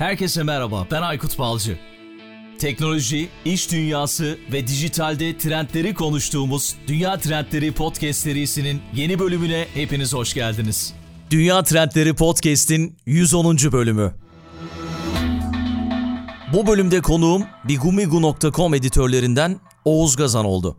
Herkese merhaba, ben Aykut Balcı. Teknoloji, iş dünyası ve dijitalde trendleri konuştuğumuz Dünya Trendleri Podcast serisinin yeni bölümüne hepiniz hoş geldiniz. Dünya Trendleri Podcast'in 110. bölümü. Bu bölümde konuğum bigumigu.com editörlerinden Oğuz Gazan oldu.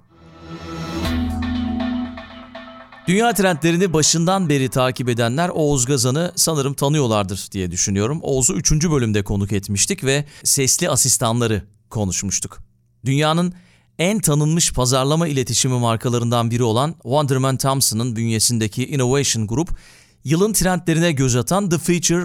Dünya trendlerini başından beri takip edenler Oğuz Gazan'ı sanırım tanıyorlardır diye düşünüyorum. Oğuz'u 3. bölümde konuk etmiştik ve sesli asistanları konuşmuştuk. Dünyanın en tanınmış pazarlama iletişimi markalarından biri olan Wonderman Thompson'ın bünyesindeki Innovation Group, yılın trendlerine göz atan The Feature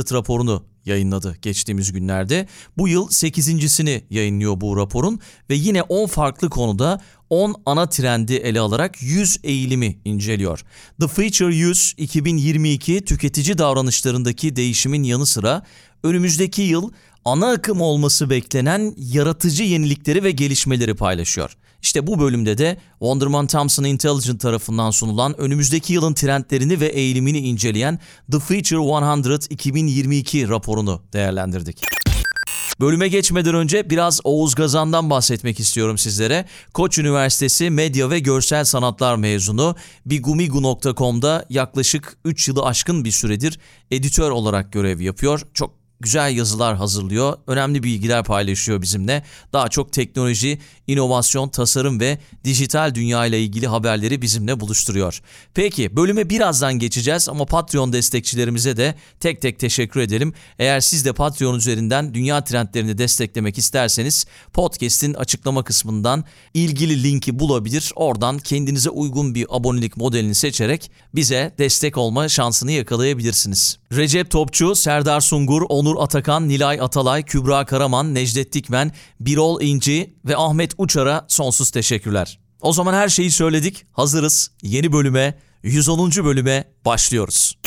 100 raporunu yayınladı geçtiğimiz günlerde. Bu yıl 8.sini yayınlıyor bu raporun ve yine 10 farklı konuda 10 ana trendi ele alarak 100 eğilimi inceliyor. The Feature 100 2022 tüketici davranışlarındaki değişimin yanı sıra önümüzdeki yıl ana akım olması beklenen yaratıcı yenilikleri ve gelişmeleri paylaşıyor. İşte bu bölümde de Wonderman Thompson Intelligent tarafından sunulan önümüzdeki yılın trendlerini ve eğilimini inceleyen The Feature 100 2022 raporunu değerlendirdik. Bölüme geçmeden önce biraz Oğuz Gazan'dan bahsetmek istiyorum sizlere. Koç Üniversitesi Medya ve Görsel Sanatlar mezunu. Bigumigu.com'da yaklaşık 3 yılı aşkın bir süredir editör olarak görev yapıyor. Çok güzel yazılar hazırlıyor, önemli bilgiler paylaşıyor bizimle. Daha çok teknoloji, inovasyon, tasarım ve dijital dünya ile ilgili haberleri bizimle buluşturuyor. Peki bölüme birazdan geçeceğiz ama Patreon destekçilerimize de tek tek teşekkür edelim. Eğer siz de Patreon üzerinden dünya trendlerini desteklemek isterseniz podcast'in açıklama kısmından ilgili linki bulabilir. Oradan kendinize uygun bir abonelik modelini seçerek bize destek olma şansını yakalayabilirsiniz. Recep Topçu, Serdar Sungur, Onur Atakan, Nilay Atalay, Kübra Karaman, Necdet Dikmen, Birol İnci ve Ahmet Uçar'a sonsuz teşekkürler. O zaman her şeyi söyledik, hazırız. Yeni bölüme, 110. bölüme başlıyoruz.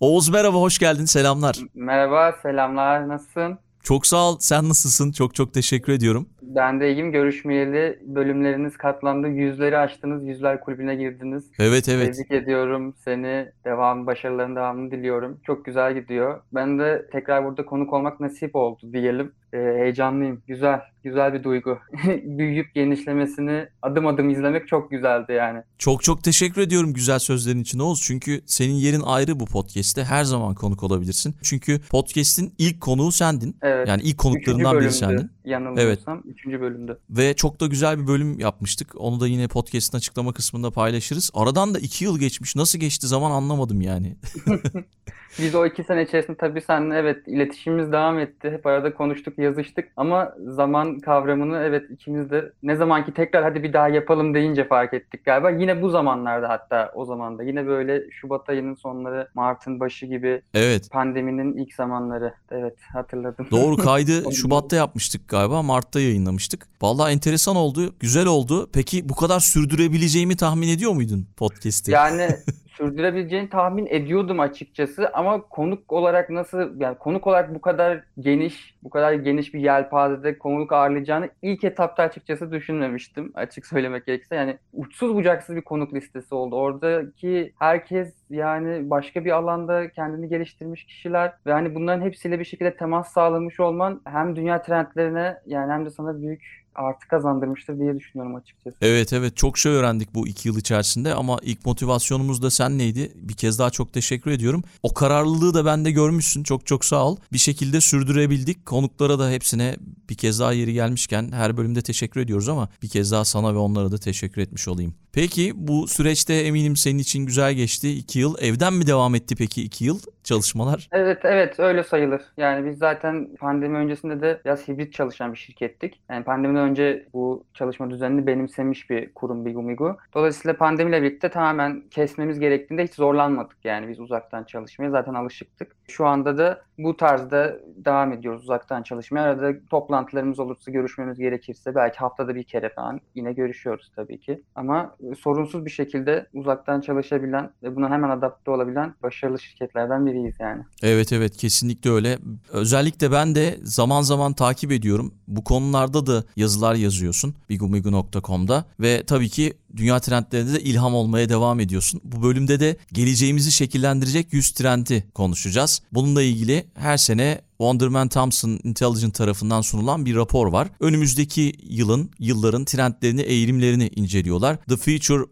Oğuz merhaba, hoş geldin, selamlar. Merhaba, selamlar. Nasılsın? Çok sağ ol, sen nasılsın? Çok çok teşekkür ediyorum. Ben de iyiyim. Görüşmeyeli bölümleriniz katlandı. Yüzleri açtınız. Yüzler kulübüne girdiniz. Evet evet. Tebrik ediyorum seni. Devam, başarıların devamını diliyorum. Çok güzel gidiyor. Ben de tekrar burada konuk olmak nasip oldu diyelim. Ee, heyecanlıyım. Güzel. Güzel bir duygu. Büyüyüp genişlemesini adım adım izlemek çok güzeldi yani. Çok çok teşekkür ediyorum güzel sözlerin için Oğuz. Çünkü senin yerin ayrı bu podcast'te. Her zaman konuk olabilirsin. Çünkü podcast'in ilk konuğu sendin. Evet. Yani ilk konuklarından biri sendin. Yanılmıyorsam. Evet. Üçüncü bölümde. Ve çok da güzel bir bölüm yapmıştık. Onu da yine podcast'ın açıklama kısmında paylaşırız. Aradan da iki yıl geçmiş. Nasıl geçti zaman anlamadım yani. Biz o iki sene içerisinde tabii seninle evet iletişimimiz devam etti. Hep arada konuştuk, yazıştık ama zaman kavramını evet ikimiz de ne zamanki tekrar hadi bir daha yapalım deyince fark ettik galiba. Yine bu zamanlarda hatta o zamanda yine böyle Şubat ayının sonları, Mart'ın başı gibi evet. pandeminin ilk zamanları. Evet hatırladım. Doğru kaydı Şubat'ta yapmıştık galiba. Mart'ta yayınlamıştık. Vallahi enteresan oldu. Güzel oldu. Peki bu kadar sürdürebileceğimi tahmin ediyor muydun podcast'i? Yani sürdürebileceğini tahmin ediyordum açıkçası. Ama konuk olarak nasıl yani konuk olarak bu kadar geniş bu kadar geniş bir yelpazede konuk ağırlayacağını ilk etapta açıkçası düşünmemiştim açık söylemek gerekirse. Yani uçsuz bucaksız bir konuk listesi oldu. Oradaki herkes yani başka bir alanda kendini geliştirmiş kişiler ve hani bunların hepsiyle bir şekilde temas sağlamış olman hem dünya trendlerine yani hem de sana büyük artı kazandırmıştır diye düşünüyorum açıkçası. Evet evet çok şey öğrendik bu iki yıl içerisinde ama ilk motivasyonumuz da sen neydi? Bir kez daha çok teşekkür ediyorum. O kararlılığı da bende görmüşsün. Çok çok sağ ol. Bir şekilde sürdürebildik. Konuklara da hepsine bir kez daha yeri gelmişken her bölümde teşekkür ediyoruz ama bir kez daha sana ve onlara da teşekkür etmiş olayım. Peki bu süreçte eminim senin için güzel geçti. iki yıl. Evden mi devam etti peki iki yıl çalışmalar? Evet evet öyle sayılır. Yani biz zaten pandemi öncesinde de biraz hibrit çalışan bir şirkettik. Yani pandemiden önce bu çalışma düzenini benimsemiş bir kurum Bigumigu. Dolayısıyla pandemiyle birlikte tamamen kesmemiz gerektiğinde hiç zorlanmadık. Yani biz uzaktan çalışmaya zaten alışıktık. Şu anda da bu tarzda devam ediyoruz uzaktan çalışmaya. Arada toplantılarımız olursa, görüşmemiz gerekirse belki haftada bir kere falan yine görüşüyoruz tabii ki. Ama sorunsuz bir şekilde uzaktan çalışabilen ve buna hemen adapte olabilen başarılı şirketlerden biriyiz yani. Evet evet kesinlikle öyle. Özellikle ben de zaman zaman takip ediyorum. Bu konularda da yazılar yazıyorsun bigumigu.com'da ve tabii ki dünya trendlerinde de ilham olmaya devam ediyorsun. Bu bölümde de geleceğimizi şekillendirecek 100 trendi konuşacağız. Bununla ilgili her sene Wonderman Thompson Intelligent tarafından sunulan bir rapor var. Önümüzdeki yılın, yılların trendlerini, eğilimlerini inceliyorlar. The Future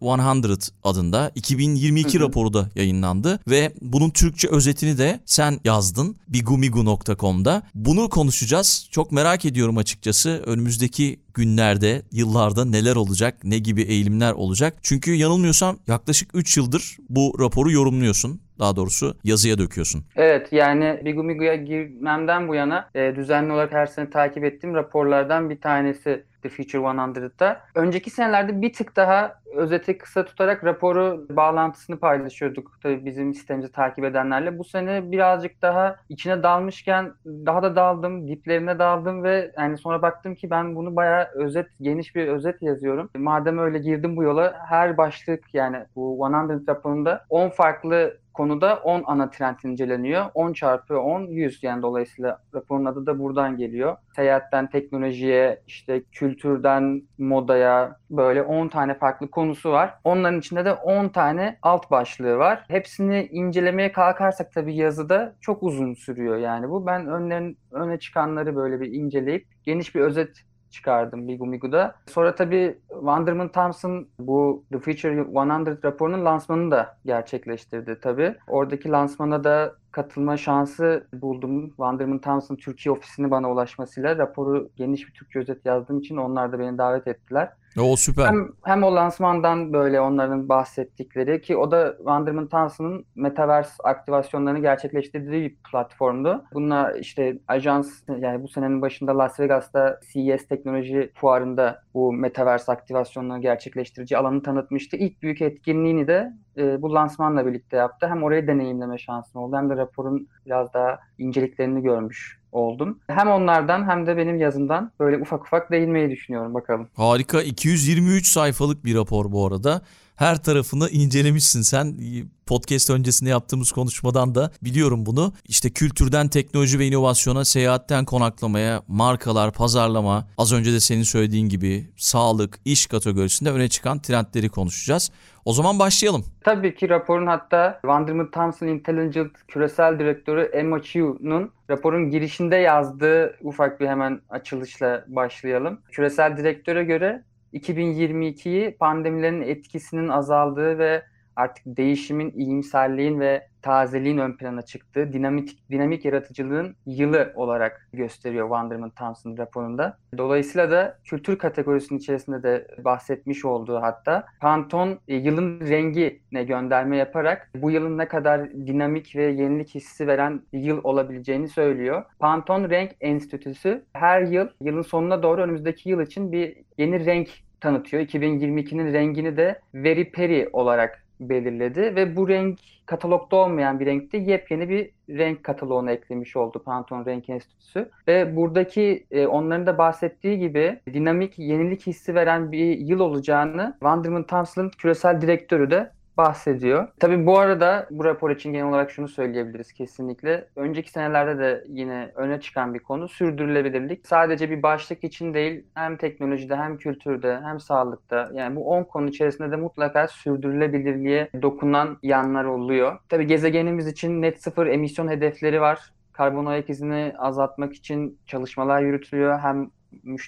100 adında 2022 raporu da yayınlandı ve bunun Türkçe özetini de sen yazdın bigumigu.com'da. Bunu konuşacağız. Çok merak ediyorum açıkçası. Önümüzdeki günlerde, yıllarda neler olacak, ne gibi eğilimler olacak. Çünkü yanılmıyorsam yaklaşık 3 yıldır bu raporu yorumluyorsun daha doğrusu yazıya döküyorsun. Evet yani Bigumigu'ya girmemden bu yana e, düzenli olarak her sene takip ettiğim raporlardan bir tanesi The Future 100'da. Önceki senelerde bir tık daha özeti kısa tutarak raporu bağlantısını paylaşıyorduk tabii bizim sistemimizi takip edenlerle. Bu sene birazcık daha içine dalmışken daha da daldım, diplerine daldım ve yani sonra baktım ki ben bunu bayağı özet, geniş bir özet yazıyorum. Madem öyle girdim bu yola her başlık yani bu 100 raporunda 10 farklı konuda 10 ana trend inceleniyor. 10 çarpı 10 100 yani dolayısıyla raporun adı da buradan geliyor. Seyahatten teknolojiye, işte kültürden modaya böyle 10 tane farklı konusu var. Onların içinde de 10 tane alt başlığı var. Hepsini incelemeye kalkarsak tabii yazıda çok uzun sürüyor yani bu. Ben önlerin öne çıkanları böyle bir inceleyip geniş bir özet çıkardım Bigu Migu'da. Sonra tabii Wonderman Thompson bu The Future 100 raporunun lansmanını da gerçekleştirdi tabii. Oradaki lansmana da katılma şansı buldum. Wonderman Thompson Türkiye ofisini bana ulaşmasıyla raporu geniş bir Türkçe özet yazdığım için onlar da beni davet ettiler. O süper. Hem, hem o lansmandan böyle onların bahsettikleri ki o da Wonderman Thompson'ın Metaverse aktivasyonlarını gerçekleştirdiği bir platformdu. Bunlar işte ajans yani bu senenin başında Las Vegas'ta CES teknoloji fuarında bu Metaverse aktivasyonlarını gerçekleştirici alanı tanıtmıştı. İlk büyük etkinliğini de e, bu lansmanla birlikte yaptı. Hem orayı deneyimleme şansım oldu hem de raporun biraz daha inceliklerini görmüş oldum. Hem onlardan hem de benim yazımdan böyle ufak ufak değinmeyi düşünüyorum bakalım. Harika 223 sayfalık bir rapor bu arada. Her tarafını incelemişsin sen. Podcast öncesinde yaptığımız konuşmadan da biliyorum bunu. İşte kültürden teknoloji ve inovasyona, seyahatten konaklamaya, markalar, pazarlama, az önce de senin söylediğin gibi sağlık, iş kategorisinde öne çıkan trendleri konuşacağız. O zaman başlayalım. Tabii ki raporun hatta Wonderman Thompson Intelligent küresel direktörü Emma Chiu'nun raporun girişinde yazdığı ufak bir hemen açılışla başlayalım. Küresel direktöre göre 2022'yi pandemilerin etkisinin azaldığı ve artık değişimin, iyimserliğin ve tazeliğin ön plana çıktığı dinamik dinamik yaratıcılığın yılı olarak gösteriyor Wonderman Thompson raporunda. Dolayısıyla da kültür kategorisinin içerisinde de bahsetmiş olduğu hatta Pantone e, yılın rengine gönderme yaparak bu yılın ne kadar dinamik ve yenilik hissi veren yıl olabileceğini söylüyor. Pantone Renk Enstitüsü her yıl yılın sonuna doğru önümüzdeki yıl için bir yeni renk tanıtıyor. 2022'nin rengini de Very Peri olarak belirledi ve bu renk katalogda olmayan bir renkte yepyeni bir renk kataloğuna eklemiş oldu Pantone Renk Enstitüsü. Ve buradaki e, onların da bahsettiği gibi dinamik, yenilik hissi veren bir yıl olacağını Wonderman Thompson'ın küresel direktörü de bahsediyor. Tabii bu arada bu rapor için genel olarak şunu söyleyebiliriz kesinlikle. Önceki senelerde de yine öne çıkan bir konu sürdürülebilirlik. Sadece bir başlık için değil hem teknolojide hem kültürde hem sağlıkta yani bu 10 konu içerisinde de mutlaka sürdürülebilirliğe dokunan yanlar oluyor. Tabii gezegenimiz için net sıfır emisyon hedefleri var. Karbon ayak izini azaltmak için çalışmalar yürütülüyor. Hem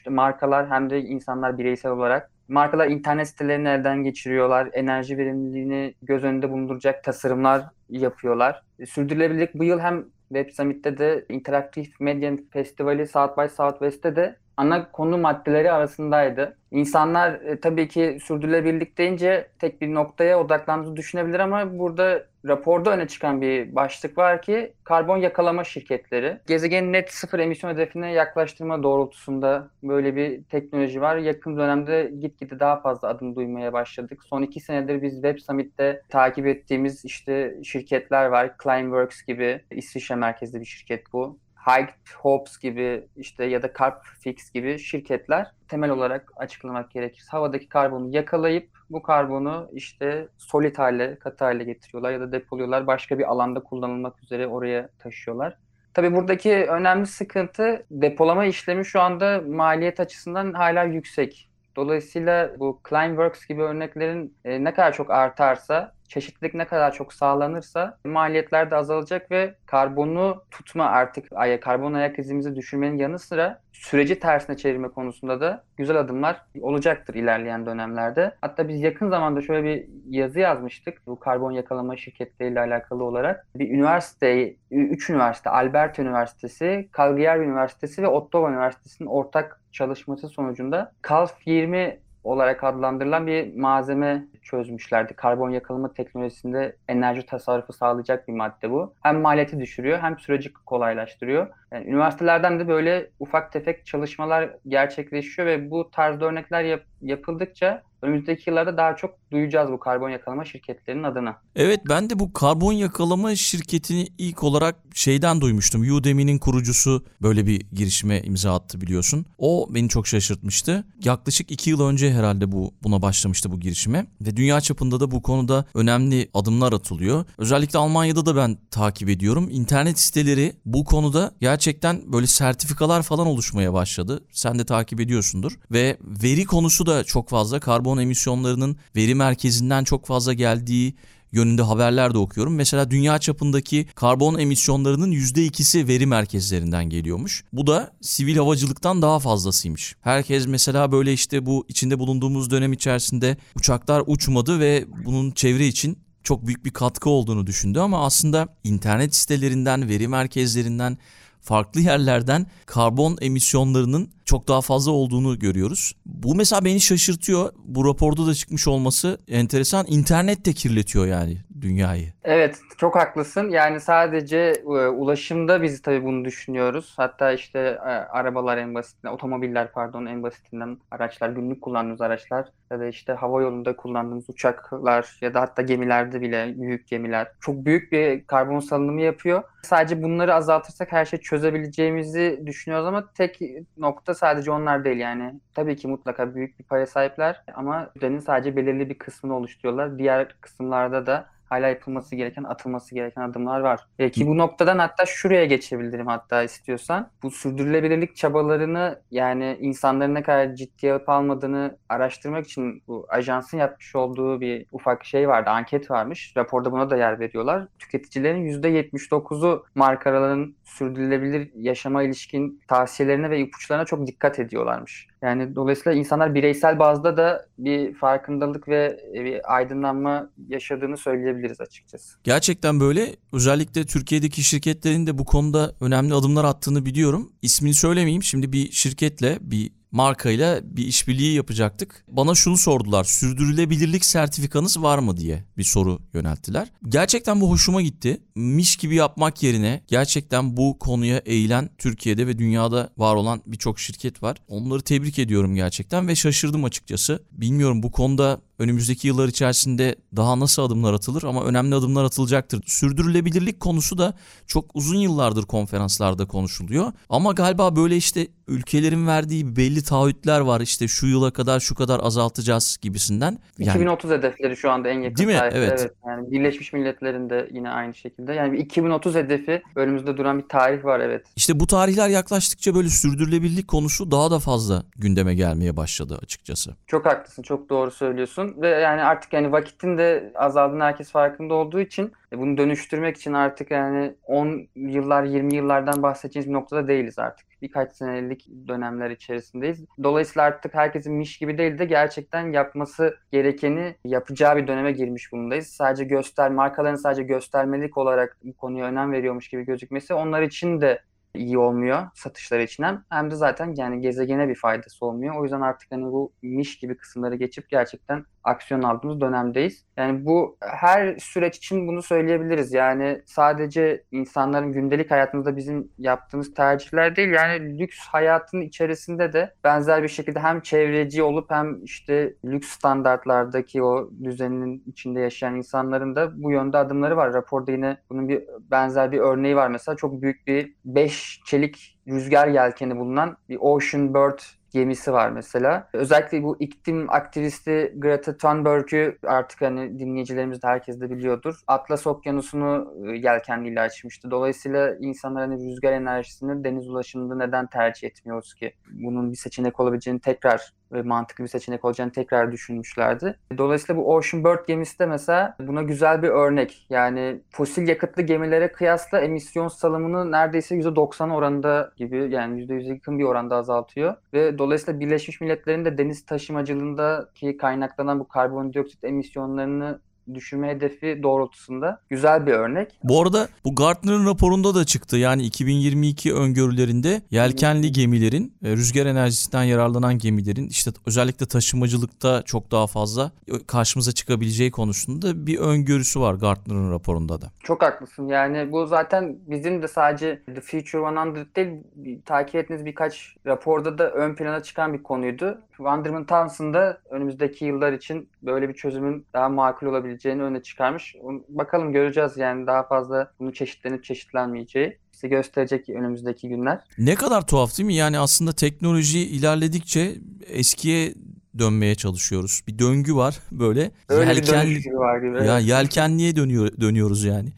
markalar hem de insanlar bireysel olarak. Markalar internet sitelerini elden geçiriyorlar. Enerji verimliliğini göz önünde bulunduracak tasarımlar yapıyorlar. Sürdürülebilirlik bu yıl hem Web Summit'te de interaktif medya festivali South by Southwest'te de ana konu maddeleri arasındaydı. İnsanlar e, tabii ki sürdürülebilirlik deyince tek bir noktaya odaklandığını düşünebilir ama burada raporda öne çıkan bir başlık var ki karbon yakalama şirketleri. Gezegenin net sıfır emisyon hedefine yaklaştırma doğrultusunda böyle bir teknoloji var. Yakın dönemde gitgide daha fazla adım duymaya başladık. Son iki senedir biz Web Summit'te takip ettiğimiz işte şirketler var. Climeworks gibi İsviçre merkezli bir şirket bu. High Hopes gibi işte ya da Carbfix gibi şirketler temel olarak açıklamak gerekirse havadaki karbonu yakalayıp bu karbonu işte solit hale, katı hale getiriyorlar ya da depoluyorlar. Başka bir alanda kullanılmak üzere oraya taşıyorlar. Tabii buradaki önemli sıkıntı depolama işlemi şu anda maliyet açısından hala yüksek. Dolayısıyla bu Climeworks gibi örneklerin e, ne kadar çok artarsa çeşitlilik ne kadar çok sağlanırsa maliyetler de azalacak ve karbonu tutma artık karbon ayak izimizi düşürmenin yanı sıra süreci tersine çevirme konusunda da güzel adımlar olacaktır ilerleyen dönemlerde. Hatta biz yakın zamanda şöyle bir yazı yazmıştık bu karbon yakalama şirketleriyle alakalı olarak. Bir üniversite, üç üniversite, Alberta Üniversitesi, Calgary Üniversitesi ve Ottawa Üniversitesi'nin ortak çalışması sonucunda CALF 20 olarak adlandırılan bir malzeme çözmüşlerdi. Karbon yakalama teknolojisinde enerji tasarrufu sağlayacak bir madde bu. Hem maliyeti düşürüyor hem süreci kolaylaştırıyor. Yani üniversitelerden de böyle ufak tefek çalışmalar gerçekleşiyor ve bu tarz örnekler yap- yapıldıkça önümüzdeki yıllarda daha çok duyacağız bu karbon yakalama şirketlerinin adını. Evet ben de bu karbon yakalama şirketini ilk olarak şeyden duymuştum. Udemy'nin kurucusu böyle bir girişime imza attı biliyorsun. O beni çok şaşırtmıştı. Yaklaşık iki yıl önce herhalde bu buna başlamıştı bu girişime. Ve dünya çapında da bu konuda önemli adımlar atılıyor. Özellikle Almanya'da da ben takip ediyorum. İnternet siteleri bu konuda gerçekten böyle sertifikalar falan oluşmaya başladı. Sen de takip ediyorsundur. Ve veri konusu da çok fazla. Karbon emisyonlarının veri merkezinden çok fazla geldiği yönünde haberler de okuyorum. Mesela dünya çapındaki karbon emisyonlarının %2'si veri merkezlerinden geliyormuş. Bu da sivil havacılıktan daha fazlasıymış. Herkes mesela böyle işte bu içinde bulunduğumuz dönem içerisinde uçaklar uçmadı ve bunun çevre için çok büyük bir katkı olduğunu düşündü ama aslında internet sitelerinden, veri merkezlerinden farklı yerlerden karbon emisyonlarının çok daha fazla olduğunu görüyoruz. Bu mesela beni şaşırtıyor. Bu raporda da çıkmış olması enteresan. İnternet de kirletiyor yani dünyayı. Evet çok haklısın. Yani sadece e, ulaşımda biz tabii bunu düşünüyoruz. Hatta işte e, arabalar en basitinden, otomobiller pardon en basitinden araçlar, günlük kullandığımız araçlar ya da işte hava yolunda kullandığımız uçaklar ya da hatta gemilerde bile büyük gemiler çok büyük bir karbon salınımı yapıyor. Sadece bunları azaltırsak her şeyi çözebileceğimizi düşünüyoruz ama tek nokta sadece onlar değil yani. Tabii ki mutlaka büyük bir paya sahipler ama ödenin sadece belirli bir kısmını oluşturuyorlar. Diğer kısımlarda da hala yapılması gereken, atılması gereken adımlar var. E, ki bu noktadan hatta şuraya geçebilirim hatta istiyorsan. Bu sürdürülebilirlik çabalarını yani insanların ne kadar ciddiye alıp almadığını araştırmak için bu ajansın yapmış olduğu bir ufak şey vardı, anket varmış. Raporda buna da yer veriyorlar. Tüketicilerin %79'u markaların sürdürülebilir yaşama ilişkin tavsiyelerine ve ipuçlarına çok dikkat ediyorlarmış. Yani dolayısıyla insanlar bireysel bazda da bir farkındalık ve bir aydınlanma yaşadığını söyleyebiliriz açıkçası. Gerçekten böyle. Özellikle Türkiye'deki şirketlerin de bu konuda önemli adımlar attığını biliyorum. İsmini söylemeyeyim. Şimdi bir şirketle bir markayla bir işbirliği yapacaktık. Bana şunu sordular. Sürdürülebilirlik sertifikanız var mı diye bir soru yönelttiler. Gerçekten bu hoşuma gitti. Miş gibi yapmak yerine gerçekten bu konuya eğilen Türkiye'de ve dünyada var olan birçok şirket var. Onları tebrik ediyorum gerçekten ve şaşırdım açıkçası. Bilmiyorum bu konuda önümüzdeki yıllar içerisinde daha nasıl adımlar atılır ama önemli adımlar atılacaktır. Sürdürülebilirlik konusu da çok uzun yıllardır konferanslarda konuşuluyor. Ama galiba böyle işte ülkelerin verdiği belli taahhütler var. İşte şu yıla kadar şu kadar azaltacağız gibisinden. Yani, 2030 hedefleri şu anda en yakın Değil mi? tarihte. Evet. evet. Yani Birleşmiş Milletler'in de yine aynı şekilde. Yani bir 2030 hedefi önümüzde duran bir tarih var evet. İşte bu tarihler yaklaştıkça böyle sürdürülebilirlik konusu daha da fazla gündeme gelmeye başladı açıkçası. Çok haklısın. Çok doğru söylüyorsun ve yani artık yani vakitin de azaldığını herkes farkında olduğu için e, bunu dönüştürmek için artık yani 10 yıllar 20 yıllardan bahsedeceğimiz bir noktada değiliz artık. Birkaç senelik dönemler içerisindeyiz. Dolayısıyla artık herkesin miş gibi değil de gerçekten yapması gerekeni yapacağı bir döneme girmiş bulundayız. Sadece göster markaların sadece göstermelik olarak bu konuya önem veriyormuş gibi gözükmesi onlar için de iyi olmuyor satışları için hem, hem de zaten yani gezegene bir faydası olmuyor. O yüzden artık hani bu miş gibi kısımları geçip gerçekten aksiyon aldığımız dönemdeyiz. Yani bu her süreç için bunu söyleyebiliriz. Yani sadece insanların gündelik hayatımızda bizim yaptığımız tercihler değil. Yani lüks hayatın içerisinde de benzer bir şekilde hem çevreci olup hem işte lüks standartlardaki o düzeninin içinde yaşayan insanların da bu yönde adımları var. Raporda yine bunun bir benzer bir örneği var mesela. Çok büyük bir 5 çelik rüzgar yelkeni bulunan bir Ocean Bird gemisi var mesela. Özellikle bu iklim aktivisti Greta Thunberg'ü artık hani dinleyicilerimiz de herkes de biliyordur. Atlas Okyanusu'nu e, yelkenliyle açmıştı. Dolayısıyla insanlar hani rüzgar enerjisini deniz ulaşımında neden tercih etmiyoruz ki? Bunun bir seçenek olabileceğini tekrar ve mantıklı bir seçenek olacağını tekrar düşünmüşlerdi. Dolayısıyla bu Ocean Bird gemisi de mesela buna güzel bir örnek. Yani fosil yakıtlı gemilere kıyasla emisyon salımını neredeyse %90 oranında gibi yani %100'e yakın bir oranda azaltıyor. Ve dolayısıyla Birleşmiş Milletler'in de deniz taşımacılığındaki kaynaklanan bu karbondioksit emisyonlarını düşürme hedefi doğrultusunda güzel bir örnek. Bu arada bu Gartner'ın raporunda da çıktı. Yani 2022 öngörülerinde yelkenli gemilerin, e, rüzgar enerjisinden yararlanan gemilerin işte özellikle taşımacılıkta çok daha fazla karşımıza çıkabileceği konusunda bir öngörüsü var Gartner'ın raporunda da. Çok haklısın. Yani bu zaten bizim de sadece The Future 100 değil takip ettiğiniz birkaç raporda da ön plana çıkan bir konuydu. Wonderman Townsend da önümüzdeki yıllar için böyle bir çözümün daha makul olabileceğini öne çıkarmış. Bakalım göreceğiz yani daha fazla bunu çeşitlenip çeşitlenmeyeceği bize gösterecek önümüzdeki günler. Ne kadar tuhaf değil mi? Yani aslında teknoloji ilerledikçe eskiye dönmeye çalışıyoruz. Bir döngü var böyle. Öyle Yelken... bir döngü var gibi. Ya yelkenliğe dönüyor dönüyoruz yani.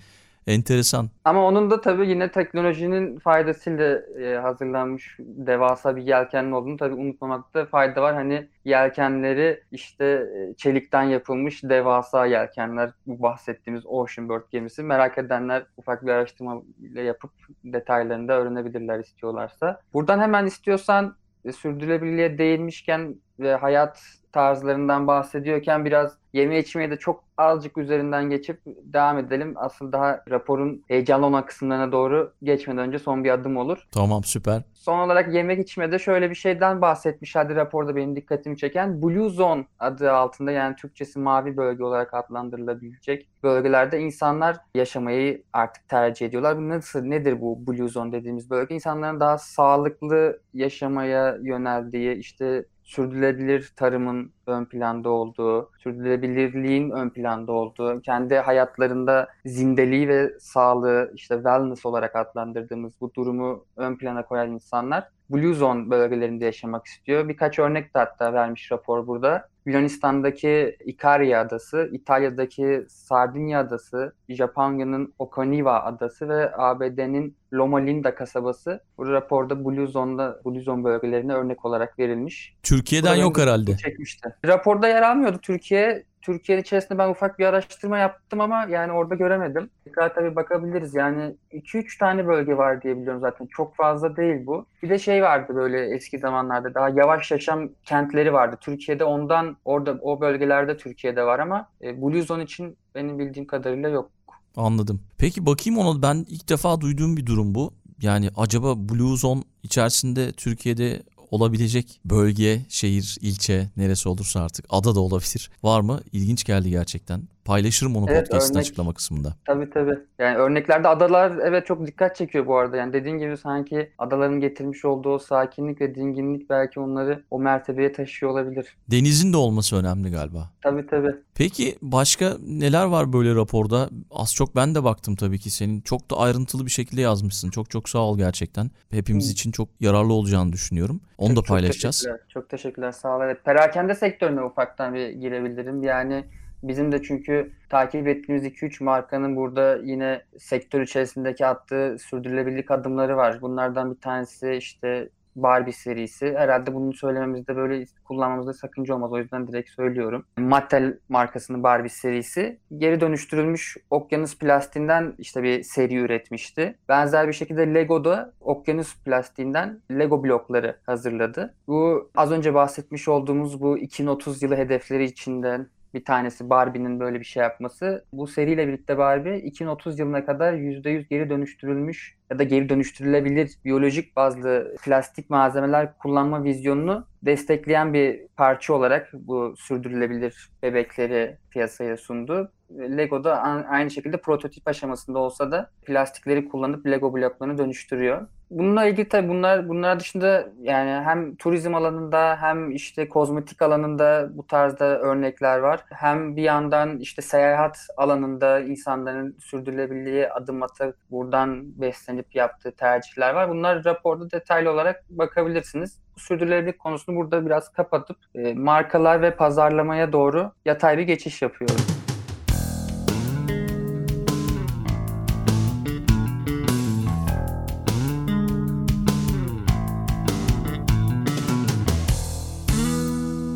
Enteresan. Ama onun da tabii yine teknolojinin faydasıyla e, hazırlanmış devasa bir yelkenli olduğunu tabii unutmamakta fayda var. Hani yelkenleri işte e, çelikten yapılmış devasa yelkenler bu bahsettiğimiz Ocean Bird gemisi. Merak edenler ufak bir araştırma ile yapıp detaylarını da öğrenebilirler istiyorlarsa. Buradan hemen istiyorsan e, sürdürülebilirliğe değinmişken ve hayat tarzlarından bahsediyorken biraz yeme içmeye de çok azıcık üzerinden geçip devam edelim. Asıl daha raporun heyecanlı olan kısımlarına doğru geçmeden önce son bir adım olur. Tamam süper. Son olarak yemek içmede şöyle bir şeyden bahsetmişlerdi raporda benim dikkatimi çeken. Blue Zone adı altında yani Türkçesi mavi bölge olarak adlandırılabilecek bölgelerde insanlar yaşamayı artık tercih ediyorlar. Bu nasıl nedir bu Blue Zone dediğimiz bölge? İnsanların daha sağlıklı yaşamaya yöneldiği işte sürdürülebilir tarımın ön planda olduğu, sürdürülebilirliğin ön planda olduğu, kendi hayatlarında zindeliği ve sağlığı işte wellness olarak adlandırdığımız bu durumu ön plana koyan insanlar Blue Zone bölgelerinde yaşamak istiyor. Birkaç örnek de hatta vermiş rapor burada. Yunanistan'daki Ikaria adası, İtalya'daki Sardinya adası, Japonya'nın Okinawa adası ve ABD'nin Loma Linda kasabası bu raporda Blue Zone'da Blue Zone bölgelerine örnek olarak verilmiş. Türkiye'den Burada yok herhalde. Çekmişti. Raporda yer almıyordu Türkiye. Türkiye içerisinde ben ufak bir araştırma yaptım ama yani orada göremedim. Tekrar tabii bakabiliriz. Yani 2-3 tane bölge var diye biliyorum zaten. Çok fazla değil bu. Bir de şey vardı böyle eski zamanlarda daha yavaş yaşam kentleri vardı. Türkiye'de ondan orada o bölgelerde Türkiye'de var ama e, Blue Zone için benim bildiğim kadarıyla yok. Anladım. Peki bakayım ona ben ilk defa duyduğum bir durum bu. Yani acaba Blue Zone içerisinde Türkiye'de olabilecek bölge, şehir, ilçe neresi olursa artık ada da olabilir. Var mı? İlginç geldi gerçekten. Paylaşırım onu evet, podcast'ın örnek, açıklama kısmında. Tabii tabii. Yani örneklerde adalar evet çok dikkat çekiyor bu arada. Yani dediğin gibi sanki adaların getirmiş olduğu sakinlik ve dinginlik belki onları o mertebeye taşıyor olabilir. Denizin de olması önemli galiba. Tabii tabii. Peki başka neler var böyle raporda? Az çok ben de baktım tabii ki senin. Çok da ayrıntılı bir şekilde yazmışsın. Çok çok sağ ol gerçekten. Hepimiz için çok yararlı olacağını düşünüyorum. Onu çok, da paylaşacağız. Çok teşekkürler. Çok teşekkürler. Sağ ol. Evet. Perakende sektörüne ufaktan bir girebilirim. Yani Bizim de çünkü takip ettiğimiz 2-3 markanın burada yine sektör içerisindeki attığı sürdürülebilirlik adımları var. Bunlardan bir tanesi işte Barbie serisi. Herhalde bunu söylememizde böyle kullanmamızda sakınca olmaz. O yüzden direkt söylüyorum. Mattel markasının Barbie serisi geri dönüştürülmüş okyanus plastiğinden işte bir seri üretmişti. Benzer bir şekilde Lego da okyanus plastiğinden Lego blokları hazırladı. Bu az önce bahsetmiş olduğumuz bu 2030 yılı hedefleri içinden bir tanesi Barbie'nin böyle bir şey yapması. Bu seriyle birlikte Barbie 2030 yılına kadar %100 geri dönüştürülmüş ya da geri dönüştürülebilir biyolojik bazlı plastik malzemeler kullanma vizyonunu destekleyen bir parça olarak bu sürdürülebilir bebekleri piyasaya sundu. Lego da aynı şekilde prototip aşamasında olsa da plastikleri kullanıp Lego bloklarını dönüştürüyor. Bununla ilgili tabii bunlar bunlar dışında yani hem turizm alanında hem işte kozmetik alanında bu tarzda örnekler var. Hem bir yandan işte seyahat alanında insanların sürdürülebilirliğe adım atıp buradan beslenip yaptığı tercihler var. Bunlar raporda detaylı olarak bakabilirsiniz. Sürdürülebilirlik konusunu burada biraz kapatıp e, markalar ve pazarlamaya doğru yatay bir geçiş yapıyoruz.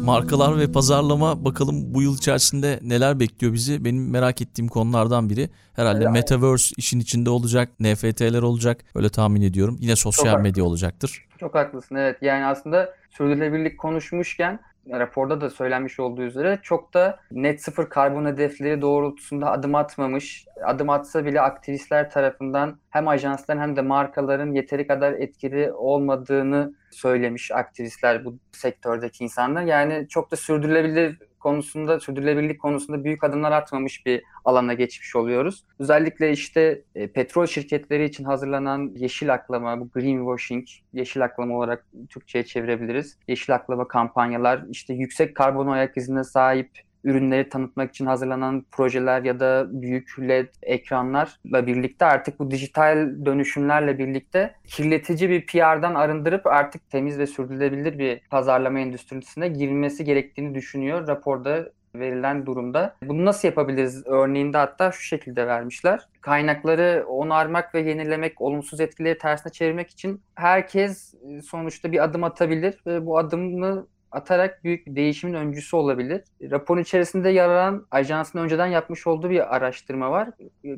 Markalar ve pazarlama bakalım bu yıl içerisinde neler bekliyor bizi? Benim merak ettiğim konulardan biri. Herhalde evet. Metaverse işin içinde olacak, NFT'ler olacak. Öyle tahmin ediyorum. Yine sosyal Çok medya olacaktır. Çok haklısın evet. Yani aslında sürdürülebilirlik konuşmuşken raporda da söylenmiş olduğu üzere çok da net sıfır karbon hedefleri doğrultusunda adım atmamış. Adım atsa bile aktivistler tarafından hem ajansların hem de markaların yeteri kadar etkili olmadığını söylemiş aktivistler bu sektördeki insanlar. Yani çok da sürdürülebilir konusunda, sürdürülebilirlik konusunda büyük adımlar atmamış bir alana geçmiş oluyoruz. Özellikle işte e, petrol şirketleri için hazırlanan yeşil aklama, bu greenwashing, yeşil aklama olarak Türkçe'ye çevirebiliriz. Yeşil aklama kampanyalar, işte yüksek karbon ayak izine sahip ürünleri tanıtmak için hazırlanan projeler ya da büyük LED ekranlarla birlikte artık bu dijital dönüşümlerle birlikte kirletici bir PR'dan arındırıp artık temiz ve sürdürülebilir bir pazarlama endüstrisine girmesi gerektiğini düşünüyor raporda verilen durumda. Bunu nasıl yapabiliriz örneğinde hatta şu şekilde vermişler. Kaynakları onarmak ve yenilemek, olumsuz etkileri tersine çevirmek için herkes sonuçta bir adım atabilir ve bu adımı atarak büyük bir değişimin öncüsü olabilir. Raporun içerisinde yer alan ajansın önceden yapmış olduğu bir araştırma var.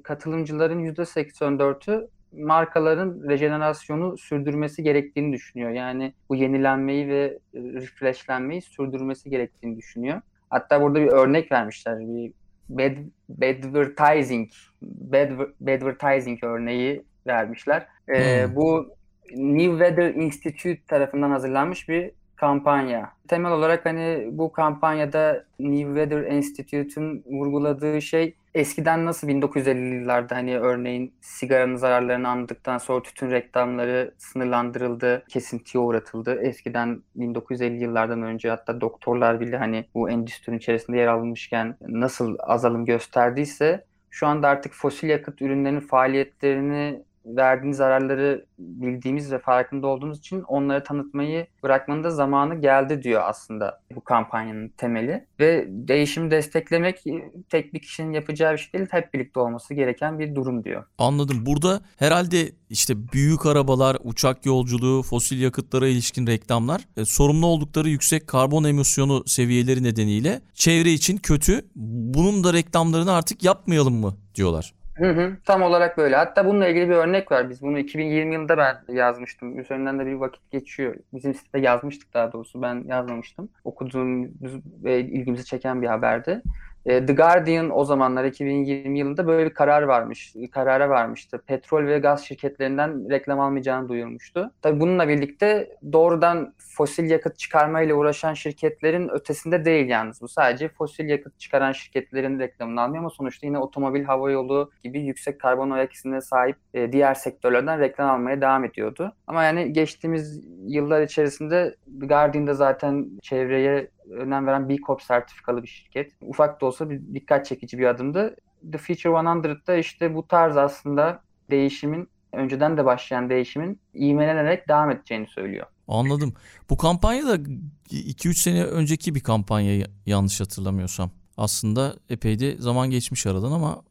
Katılımcıların %84'ü markaların rejenerasyonu sürdürmesi gerektiğini düşünüyor. Yani bu yenilenmeyi ve refreshlenmeyi sürdürmesi gerektiğini düşünüyor. Hatta burada bir örnek vermişler. Bir bad, advertising, bad, advertising örneği vermişler. Ee, hmm. Ee, bu New Weather Institute tarafından hazırlanmış bir kampanya. Temel olarak hani bu kampanyada New Weather Institute'un vurguladığı şey eskiden nasıl 1950'li yıllarda hani örneğin sigaranın zararlarını anladıktan sonra tütün reklamları sınırlandırıldı, kesintiye uğratıldı. Eskiden 1950 yıllardan önce hatta doktorlar bile hani bu endüstrinin içerisinde yer almışken nasıl azalım gösterdiyse şu anda artık fosil yakıt ürünlerinin faaliyetlerini verdiğiniz zararları bildiğimiz ve farkında olduğumuz için onları tanıtmayı bırakmanın da zamanı geldi diyor aslında bu kampanyanın temeli. Ve değişimi desteklemek tek bir kişinin yapacağı bir şey değil, hep birlikte olması gereken bir durum diyor. Anladım. Burada herhalde işte büyük arabalar, uçak yolculuğu, fosil yakıtlara ilişkin reklamlar e, sorumlu oldukları yüksek karbon emisyonu seviyeleri nedeniyle çevre için kötü. Bunun da reklamlarını artık yapmayalım mı diyorlar. Hı hı, tam olarak böyle. Hatta bununla ilgili bir örnek var. Biz bunu 2020 yılında ben yazmıştım. Üzerinden de bir vakit geçiyor. Bizim sitede yazmıştık daha doğrusu. Ben yazmamıştım. Okuduğum ve ilgimizi çeken bir haberdi. E, The Guardian o zamanlar 2020 yılında böyle bir karar varmış, karara varmıştı. Petrol ve gaz şirketlerinden reklam almayacağını duyurmuştu. Tabii bununla birlikte doğrudan fosil yakıt çıkarmayla uğraşan şirketlerin ötesinde değil yalnız bu. Sadece fosil yakıt çıkaran şirketlerin reklamını almıyor ama sonuçta yine otomobil, hava yolu gibi yüksek karbon ayak izine sahip e, diğer sektörlerden reklam almaya devam ediyordu. Ama yani geçtiğimiz yıllar içerisinde The Guardian'da zaten çevreye önem veren B Corp sertifikalı bir şirket. Ufak da olsa bir dikkat çekici bir adımdı. The Future 100'da işte bu tarz aslında değişimin önceden de başlayan değişimin ivmelenerek devam edeceğini söylüyor. Anladım. Bu kampanya da 2-3 sene önceki bir kampanya yanlış hatırlamıyorsam. Aslında epey de zaman geçmiş aradan ama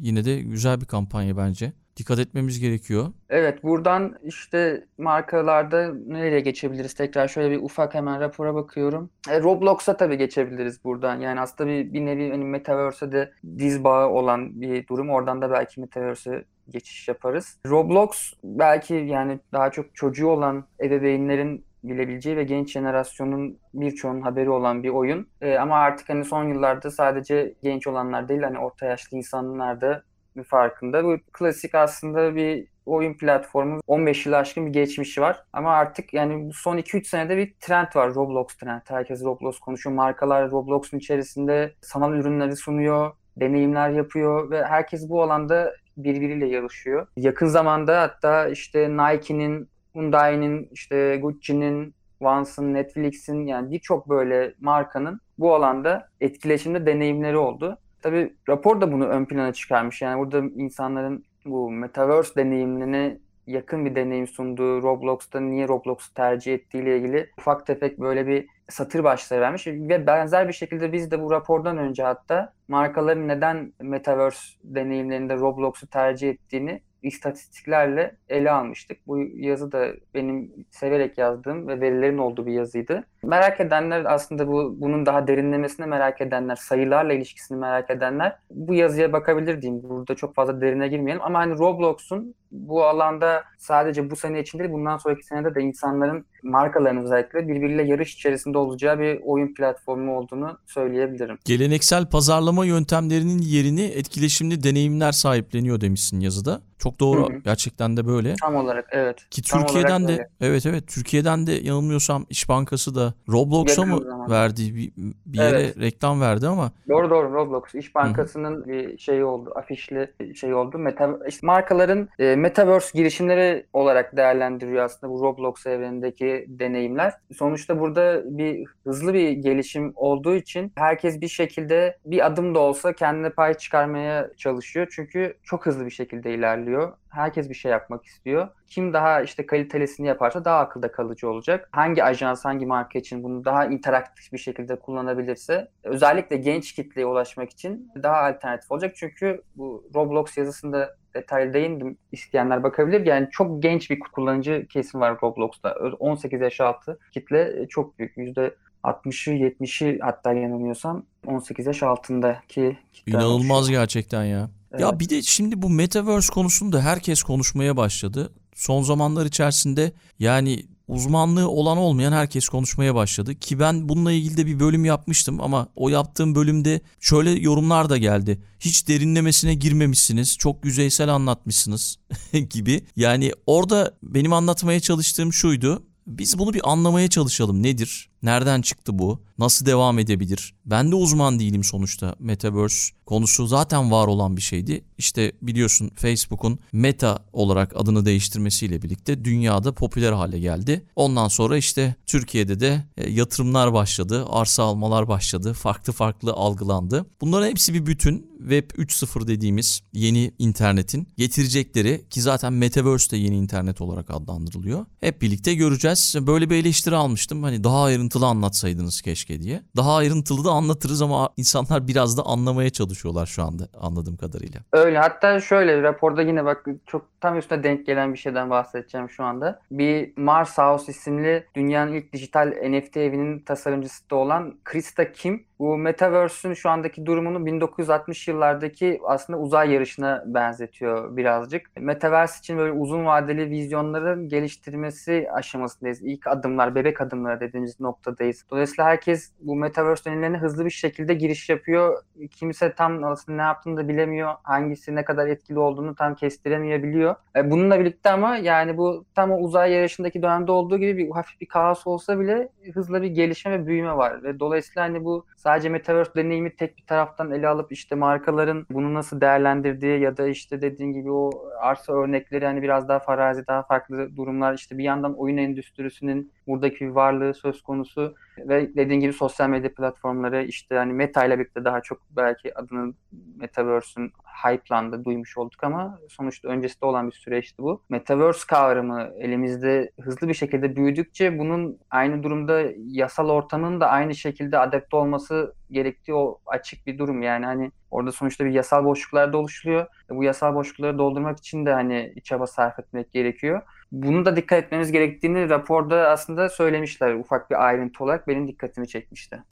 yine de güzel bir kampanya bence dikkat etmemiz gerekiyor. Evet buradan işte markalarda nereye geçebiliriz? Tekrar şöyle bir ufak hemen rapora bakıyorum. E, Roblox'a tabii geçebiliriz buradan. Yani aslında bir, bir nevi hani Metaverse'e de diz bağı olan bir durum. Oradan da belki Metaverse'e geçiş yaparız. Roblox belki yani daha çok çocuğu olan ebeveynlerin bilebileceği ve genç jenerasyonun birçoğunun haberi olan bir oyun. E, ama artık hani son yıllarda sadece genç olanlar değil hani orta yaşlı insanlar da bir farkında. Bu klasik aslında bir oyun platformu 15 yıl aşkın bir geçmişi var. Ama artık yani son 2-3 senede bir trend var. Roblox trend. Herkes Roblox konuşuyor. Markalar Roblox'un içerisinde sanal ürünleri sunuyor, deneyimler yapıyor ve herkes bu alanda birbiriyle yarışıyor. Yakın zamanda hatta işte Nike'nin, Hyundai'nin, işte Gucci'nin, Vans'ın, Netflix'in yani birçok böyle markanın bu alanda etkileşimde deneyimleri oldu. Tabii rapor da bunu ön plana çıkarmış. Yani burada insanların bu metaverse deneyimine yakın bir deneyim sunduğu Roblox'ta niye Roblox'u tercih ettiğiyle ilgili ufak tefek böyle bir satır başlığı vermiş ve benzer bir şekilde biz de bu rapordan önce hatta markaların neden metaverse deneyimlerinde Roblox'u tercih ettiğini istatistiklerle ele almıştık. Bu yazı da benim severek yazdığım ve verilerin olduğu bir yazıydı. Merak edenler aslında bu bunun daha derinlemesine merak edenler, sayılarla ilişkisini merak edenler bu yazıya bakabilir diyeyim. Burada çok fazla derine girmeyelim ama hani Roblox'un bu alanda sadece bu sene için değil bundan sonraki senede de insanların markaların özellikle birbiriyle yarış içerisinde olacağı bir oyun platformu olduğunu söyleyebilirim. Geleneksel pazarlama yöntemlerinin yerini etkileşimli deneyimler sahipleniyor demişsin yazıda. Çok doğru. Hı hı. Gerçekten de böyle. Tam olarak evet. Ki Tam Türkiye'den de öyle. evet evet Türkiye'den de yanılmıyorsam İş Bankası da Roblox'a mı zaman. verdiği bir, bir yere evet. reklam verdi ama. Doğru doğru Roblox İş Bankası'nın hı bir şeyi oldu. Afişli şey oldu. Meta işte markaların e, metaverse girişimleri olarak değerlendiriyor aslında bu Roblox evrenindeki deneyimler. Sonuçta burada bir hızlı bir gelişim olduğu için herkes bir şekilde bir adım da olsa kendine pay çıkarmaya çalışıyor. Çünkü çok hızlı bir şekilde ilerliyor. Herkes bir şey yapmak istiyor. Kim daha işte kalitelisini yaparsa daha akılda kalıcı olacak. Hangi ajans, hangi marka için bunu daha interaktif bir şekilde kullanabilirse özellikle genç kitleye ulaşmak için daha alternatif olacak. Çünkü bu Roblox yazısında detaylı değindim. İsteyenler bakabilir. Yani çok genç bir kullanıcı kesim var Roblox'ta. 18 yaş altı kitle çok büyük. Yüzde 60'ı 70'i hatta yanılmıyorsam 18 yaş altındaki kitle. İnanılmaz olmuş. gerçekten ya. Evet. Ya bir de şimdi bu metaverse konusunda herkes konuşmaya başladı. Son zamanlar içerisinde yani uzmanlığı olan olmayan herkes konuşmaya başladı. Ki ben bununla ilgili de bir bölüm yapmıştım ama o yaptığım bölümde şöyle yorumlar da geldi. Hiç derinlemesine girmemişsiniz, çok yüzeysel anlatmışsınız gibi. Yani orada benim anlatmaya çalıştığım şuydu. Biz bunu bir anlamaya çalışalım. Nedir? Nereden çıktı bu? Nasıl devam edebilir? Ben de uzman değilim sonuçta. Metaverse konusu zaten var olan bir şeydi. İşte biliyorsun Facebook'un Meta olarak adını değiştirmesiyle birlikte dünyada popüler hale geldi. Ondan sonra işte Türkiye'de de e, yatırımlar başladı, arsa almalar başladı, farklı farklı algılandı. Bunların hepsi bir bütün. Web 3.0 dediğimiz yeni internetin getirecekleri ki zaten Metaverse de yeni internet olarak adlandırılıyor. Hep birlikte göreceğiz. Böyle bir eleştiri almıştım. Hani daha ayrıntılı anlatsaydınız keşke diye. Daha ayrıntılı da anlatırız ama insanlar biraz da anlamaya çalışıyorlar şu anda anladığım kadarıyla. Öyle hatta şöyle raporda yine bak çok tam üstüne denk gelen bir şeyden bahsedeceğim şu anda. Bir Mars House isimli dünyanın ilk dijital NFT evinin tasarımcısı da olan Krista Kim bu Metaverse'ün şu andaki durumunu 1960 yıllardaki aslında uzay yarışına benzetiyor birazcık. Metaverse için böyle uzun vadeli vizyonların geliştirmesi aşamasındayız. İlk adımlar, bebek adımları dediğimiz noktadayız. Dolayısıyla herkes bu Metaverse dönemlerine hızlı bir şekilde giriş yapıyor. Kimse tam aslında ne yaptığını da bilemiyor. Hangisi ne kadar etkili olduğunu tam kestiremeyebiliyor. E, bununla birlikte ama yani bu tam o uzay yarışındaki dönemde olduğu gibi bir hafif bir kaos olsa bile hızlı bir gelişme ve büyüme var. Ve dolayısıyla hani bu sadece Metaverse deneyimi tek bir taraftan ele alıp işte markaların bunu nasıl değerlendirdiği ya da işte dediğin gibi o arsa örnekleri hani biraz daha farazi, daha farklı durumlar işte bir yandan oyun endüstrisinin buradaki varlığı söz konusu ve dediğin gibi sosyal medya platformları işte hani Meta ile birlikte daha çok belki adının Metaverse'ün hype'landı, duymuş olduk ama sonuçta öncesinde olan bir süreçti bu. Metaverse kavramı elimizde hızlı bir şekilde büyüdükçe bunun aynı durumda yasal ortamın da aynı şekilde adapte olması gerektiği o açık bir durum. Yani hani orada sonuçta bir yasal boşluklar da oluşuluyor. Bu yasal boşlukları doldurmak için de hani çaba sarf etmek gerekiyor. Bunu da dikkat etmemiz gerektiğini raporda aslında söylemişler ufak bir ayrıntı olarak benim dikkatimi çekmişti.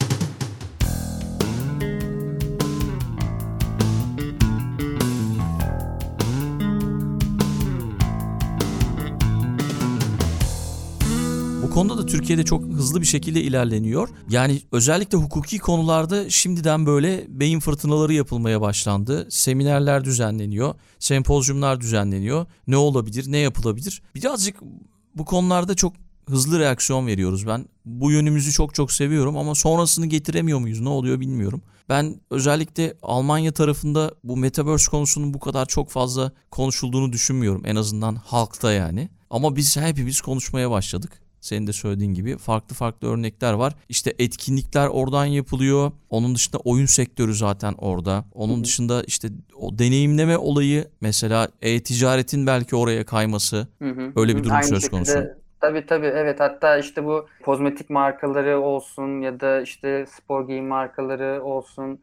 Konuda da Türkiye'de çok hızlı bir şekilde ilerleniyor. Yani özellikle hukuki konularda şimdiden böyle beyin fırtınaları yapılmaya başlandı. Seminerler düzenleniyor, sempozyumlar düzenleniyor. Ne olabilir, ne yapılabilir? Birazcık bu konularda çok hızlı reaksiyon veriyoruz ben. Bu yönümüzü çok çok seviyorum ama sonrasını getiremiyor muyuz? Ne oluyor bilmiyorum. Ben özellikle Almanya tarafında bu metaverse konusunun bu kadar çok fazla konuşulduğunu düşünmüyorum. En azından halkta yani. Ama biz hepimiz konuşmaya başladık. Senin de söylediğin gibi farklı farklı örnekler var. İşte etkinlikler oradan yapılıyor. Onun dışında oyun sektörü zaten orada. Onun dışında işte o deneyimleme olayı mesela e-ticaretin belki oraya kayması. Öyle bir durum Aynı söz konusu. Tabii tabii evet hatta işte bu kozmetik markaları olsun ya da işte spor giyim markaları olsun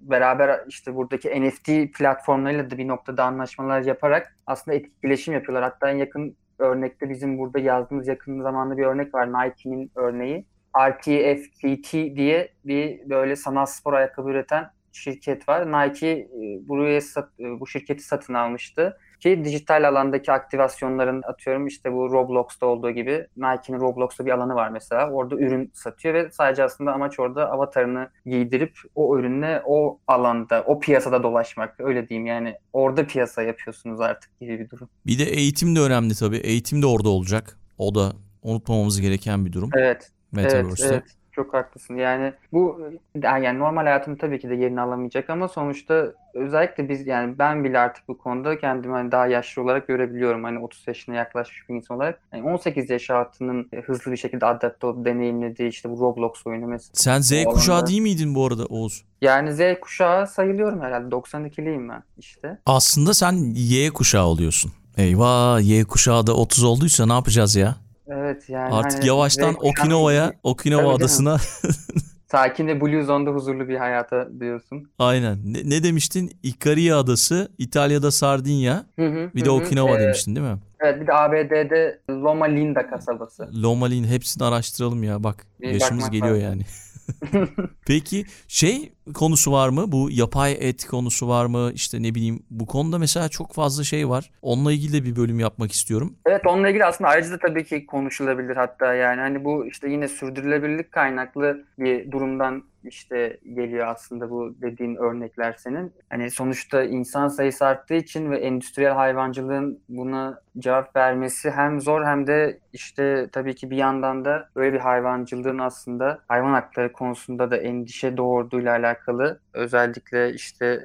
beraber işte buradaki NFT platformlarıyla da bir noktada anlaşmalar yaparak aslında etkileşim yapıyorlar. Hatta en yakın örnekte bizim burada yazdığımız yakın zamanda bir örnek var. Nike'nin örneği. RTFKT diye bir böyle sanal spor ayakkabı üreten şirket var. Nike e, buraya sat, e, bu şirketi satın almıştı ki dijital alandaki aktivasyonların atıyorum işte bu Roblox'ta olduğu gibi Nike'nin Roblox'ta bir alanı var mesela. Orada ürün satıyor ve sadece aslında amaç orada avatarını giydirip o ürünle o alanda, o piyasada dolaşmak. Öyle diyeyim yani orada piyasa yapıyorsunuz artık gibi bir durum. Bir de eğitim de önemli tabii. Eğitim de orada olacak. O da unutmamamız gereken bir durum. Evet. Metaverse'te. Evet, evet. Çok haklısın. Yani bu yani normal hayatım tabii ki de yerini alamayacak ama sonuçta özellikle biz yani ben bile artık bu konuda kendimi hani daha yaşlı olarak görebiliyorum. Hani 30 yaşına yaklaşmış bir insan olarak. Yani 18 yaş hayatının hızlı bir şekilde adapte olup deneyimlediği işte bu Roblox oyunu mesela. Sen Z kuşağı alanda. değil miydin bu arada Oğuz? Yani Z kuşağı sayılıyorum herhalde. 92'liyim ben işte. Aslında sen Y kuşağı oluyorsun. Eyvah Y kuşağı da 30 olduysa ne yapacağız ya? Evet yani. Artık hani yavaştan Okinawa'ya, Okinawa Tabii adasına. Sakin ve Blue Zone'da huzurlu bir hayata diyorsun. Aynen. Ne, ne demiştin? Ikaria adası, İtalya'da Sardinya, hı hı, bir de hı. Okinawa ee, demiştin değil mi? Evet bir de ABD'de Loma Linda kasabası. Loma Linda hepsini araştıralım ya bak. Bir yaşımız geliyor lazım. yani. Peki şey konusu var mı? Bu yapay et konusu var mı? İşte ne bileyim bu konuda mesela çok fazla şey var. Onunla ilgili de bir bölüm yapmak istiyorum. Evet onunla ilgili aslında ayrıca da tabii ki konuşulabilir hatta yani hani bu işte yine sürdürülebilirlik kaynaklı bir durumdan işte geliyor aslında bu dediğin örnekler senin. Hani sonuçta insan sayısı arttığı için ve endüstriyel hayvancılığın buna cevap vermesi hem zor hem de işte tabii ki bir yandan da böyle bir hayvancılığın aslında hayvan hakları konusunda da endişe doğurduğuyla alakalı özellikle işte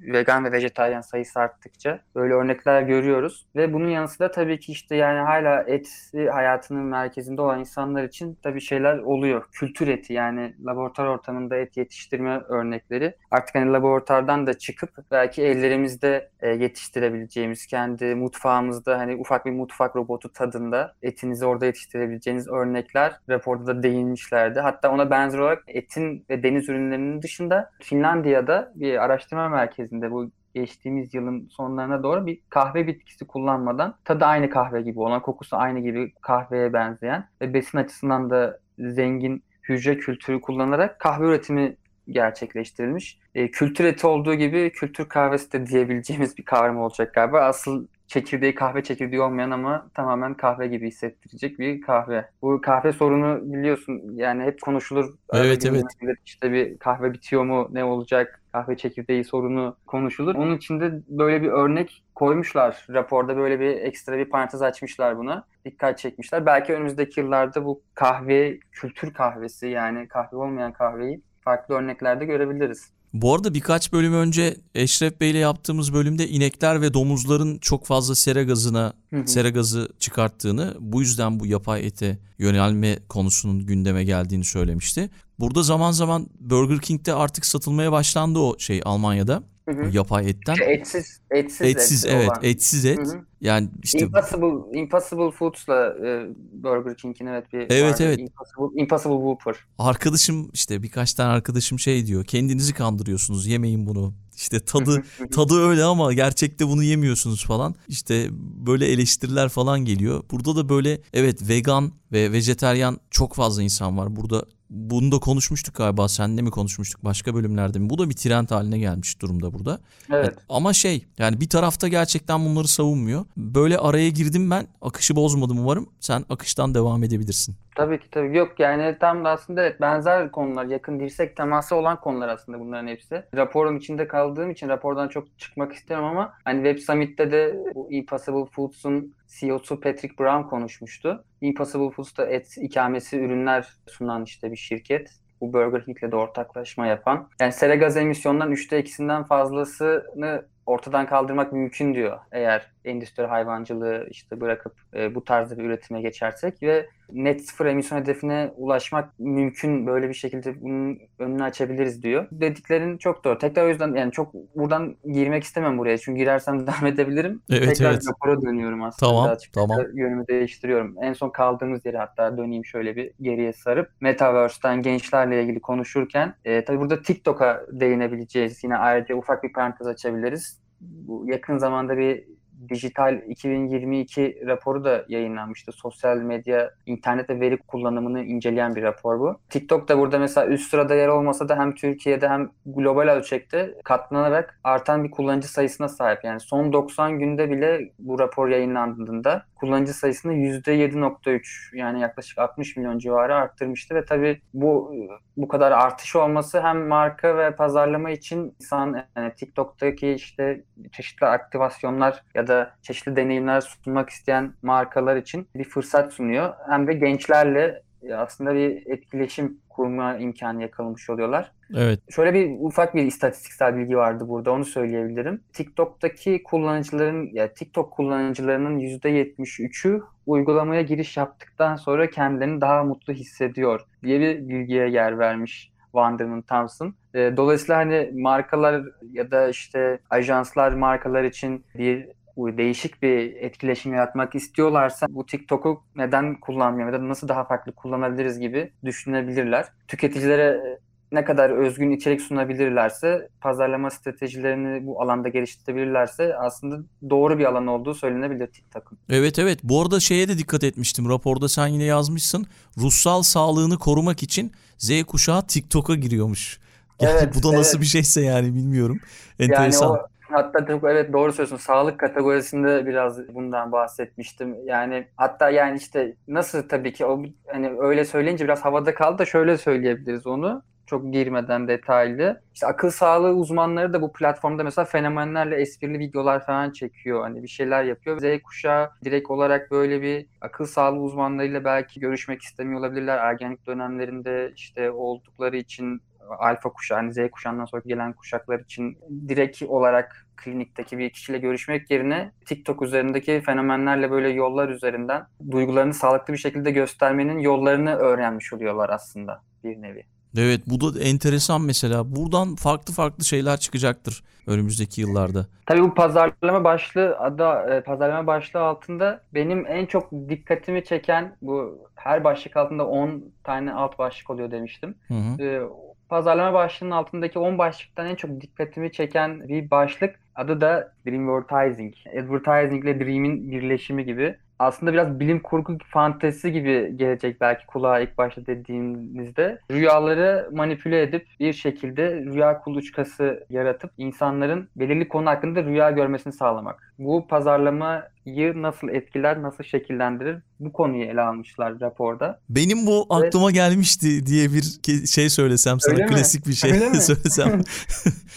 vegan ve vejetaryen sayısı arttıkça böyle örnekler görüyoruz. Ve bunun yanı sıra tabii ki işte yani hala et hayatının merkezinde olan insanlar için tabii şeyler oluyor. Kültür eti yani laboratuvar ortamında et yetiştirme örnekleri. Artık hani laboratuvardan da çıkıp belki ellerimizde e, yetiştirebileceğimiz, kendi mutfağımızda hani ufak bir mutfak robotu tadında etinizi orada yetiştirebileceğiniz örnekler raporda da değinmişlerdi. Hatta ona benzer olarak etin ve deniz ürünlerinin dışında Finlandiya'da bir araştırma merkezi merkezinde bu geçtiğimiz yılın sonlarına doğru bir kahve bitkisi kullanmadan tadı aynı kahve gibi olan, kokusu aynı gibi kahveye benzeyen ve besin açısından da zengin hücre kültürü kullanarak kahve üretimi gerçekleştirilmiş. E, kültür eti olduğu gibi kültür kahvesi de diyebileceğimiz bir kavram olacak galiba. Asıl çekirdeği kahve çekirdeği olmayan ama tamamen kahve gibi hissettirecek bir kahve. Bu kahve sorunu biliyorsun yani hep konuşulur. Evet evet. İşte bir kahve bitiyor mu ne olacak kahve çekirdeği sorunu konuşulur. Onun için de böyle bir örnek koymuşlar. Raporda böyle bir ekstra bir parantez açmışlar buna. Dikkat çekmişler. Belki önümüzdeki yıllarda bu kahve, kültür kahvesi yani kahve olmayan kahveyi farklı örneklerde görebiliriz. Bu arada birkaç bölüm önce Eşref Bey ile yaptığımız bölümde inekler ve domuzların çok fazla sera gazına, sera gazı çıkarttığını, bu yüzden bu yapay ete yönelme konusunun gündeme geldiğini söylemişti. Burada zaman zaman Burger King'de artık satılmaya başlandı o şey Almanya'da. Hı hı. Yapay etten. Etsiz, etsiz, etsiz et evet, olan. etsiz et. Hı hı. Yani işte Impossible Impossible Foods'la e, Burger King'in evet bir Evet vardı. evet. Impossible, Impossible Whopper. Arkadaşım işte birkaç tane arkadaşım şey diyor. Kendinizi kandırıyorsunuz. Yemeyin bunu. İşte tadı tadı öyle ama gerçekte bunu yemiyorsunuz falan. İşte böyle eleştiriler falan geliyor. Burada da böyle evet vegan ve vejeteryan çok fazla insan var. Burada bunu da konuşmuştuk galiba. Seninle mi konuşmuştuk başka bölümlerde mi? Bu da bir trend haline gelmiş durumda burada. Evet. Ama şey yani bir tarafta gerçekten bunları savunmuyor. Böyle araya girdim ben. Akışı bozmadım umarım. Sen akıştan devam edebilirsin. Tabii ki tabii. Yok yani tam da aslında evet benzer konular, yakın dirsek teması olan konular aslında bunların hepsi. Raporun içinde kaldığım için rapordan çok çıkmak istiyorum ama hani Web Summit'te de bu Impossible Foods'un CEO'su Patrick Brown konuşmuştu. Impossible Foods'ta et ikamesi ürünler sunan işte bir şirket. Bu Burger King'le de ortaklaşma yapan. Yani sera gaz emisyonundan 3'te 2'sinden fazlasını ortadan kaldırmak mümkün diyor. Eğer endüstri hayvancılığı işte bırakıp e, bu tarzda bir üretime geçersek ve net sıfır emisyon hedefine ulaşmak mümkün böyle bir şekilde bunun önünü açabiliriz diyor. Dediklerin çok doğru. Tekrar o yüzden yani çok buradan girmek istemem buraya. Çünkü girersem devam edebilirim. Evet, Tekrar evet. rapora dönüyorum aslında. Tamam, Birazcık tamam. Yönümü değiştiriyorum. En son kaldığımız yere hatta döneyim şöyle bir geriye sarıp Metaverse'den gençlerle ilgili konuşurken e, tabii burada TikTok'a değinebileceğiz. Yine ayrıca ufak bir parantez açabiliriz. Bu yakın zamanda bir Dijital 2022 raporu da yayınlanmıştı. Sosyal medya, internet ve veri kullanımını inceleyen bir rapor bu. TikTok da burada mesela üst sırada yer olmasa da hem Türkiye'de hem global ölçekte katlanarak artan bir kullanıcı sayısına sahip. Yani son 90 günde bile bu rapor yayınlandığında kullanıcı sayısını %7.3 yani yaklaşık 60 milyon civarı arttırmıştı ve tabii bu bu kadar artış olması hem marka ve pazarlama için insan yani TikTok'taki işte çeşitli aktivasyonlar ya da çeşitli deneyimler sunmak isteyen markalar için bir fırsat sunuyor. Hem de gençlerle aslında bir etkileşim kurma imkanı yakalamış oluyorlar. Evet. Şöyle bir ufak bir istatistiksel bilgi vardı burada onu söyleyebilirim. TikTok'taki kullanıcıların ya TikTok kullanıcılarının %73'ü uygulamaya giriş yaptıktan sonra kendilerini daha mutlu hissediyor diye bir bilgiye yer vermiş Wanderman Thompson. Dolayısıyla hani markalar ya da işte ajanslar markalar için bir değişik bir etkileşim yaratmak istiyorlarsa bu TikTok'u neden kullanmıyor ya da nasıl daha farklı kullanabiliriz gibi düşünebilirler. Tüketicilere ne kadar özgün içerik sunabilirlerse, pazarlama stratejilerini bu alanda geliştirebilirlerse aslında doğru bir alan olduğu söylenebilir TikTok'un. Evet evet. Bu arada şeye de dikkat etmiştim. Raporda sen yine yazmışsın. Ruhsal sağlığını korumak için Z kuşağı TikTok'a giriyormuş. Yani Evet, bu da nasıl evet. bir şeyse yani bilmiyorum. Enteresan. Yani o hatta evet doğru söylüyorsun. Sağlık kategorisinde biraz bundan bahsetmiştim. Yani hatta yani işte nasıl tabii ki o hani öyle söyleyince biraz havada kaldı da şöyle söyleyebiliriz onu. Çok girmeden detaylı. İşte akıl sağlığı uzmanları da bu platformda mesela fenomenlerle esprili videolar falan çekiyor. Hani bir şeyler yapıyor. Z kuşağı direkt olarak böyle bir akıl sağlığı uzmanlarıyla belki görüşmek istemiyor olabilirler. Ergenlik dönemlerinde işte oldukları için alfa kuşağı, hani Z kuşağından sonra gelen kuşaklar için direkt olarak klinikteki bir kişiyle görüşmek yerine TikTok üzerindeki fenomenlerle böyle yollar üzerinden duygularını sağlıklı bir şekilde göstermenin yollarını öğrenmiş oluyorlar aslında bir nevi. Evet bu da enteresan mesela. Buradan farklı farklı şeyler çıkacaktır önümüzdeki yıllarda. Tabii bu pazarlama başlığı adı pazarlama başlığı altında benim en çok dikkatimi çeken bu her başlık altında 10 tane alt başlık oluyor demiştim. Hı hı. Ee, pazarlama başlığının altındaki 10 başlıktan en çok dikkatimi çeken bir başlık adı da Dreamvertising. Advertising ile Dream'in birleşimi gibi. Aslında biraz bilim kurgu fantezisi gibi gelecek belki kulağa ilk başta dediğimizde. Rüyaları manipüle edip bir şekilde rüya kuluçkası yaratıp insanların belirli konu hakkında rüya görmesini sağlamak. Bu pazarlamayı nasıl etkiler, nasıl şekillendirir? Bu konuyu ele almışlar raporda. Benim bu aklıma gelmişti diye bir şey söylesem sana Öyle mi? klasik bir şey Öyle mi? söylesem.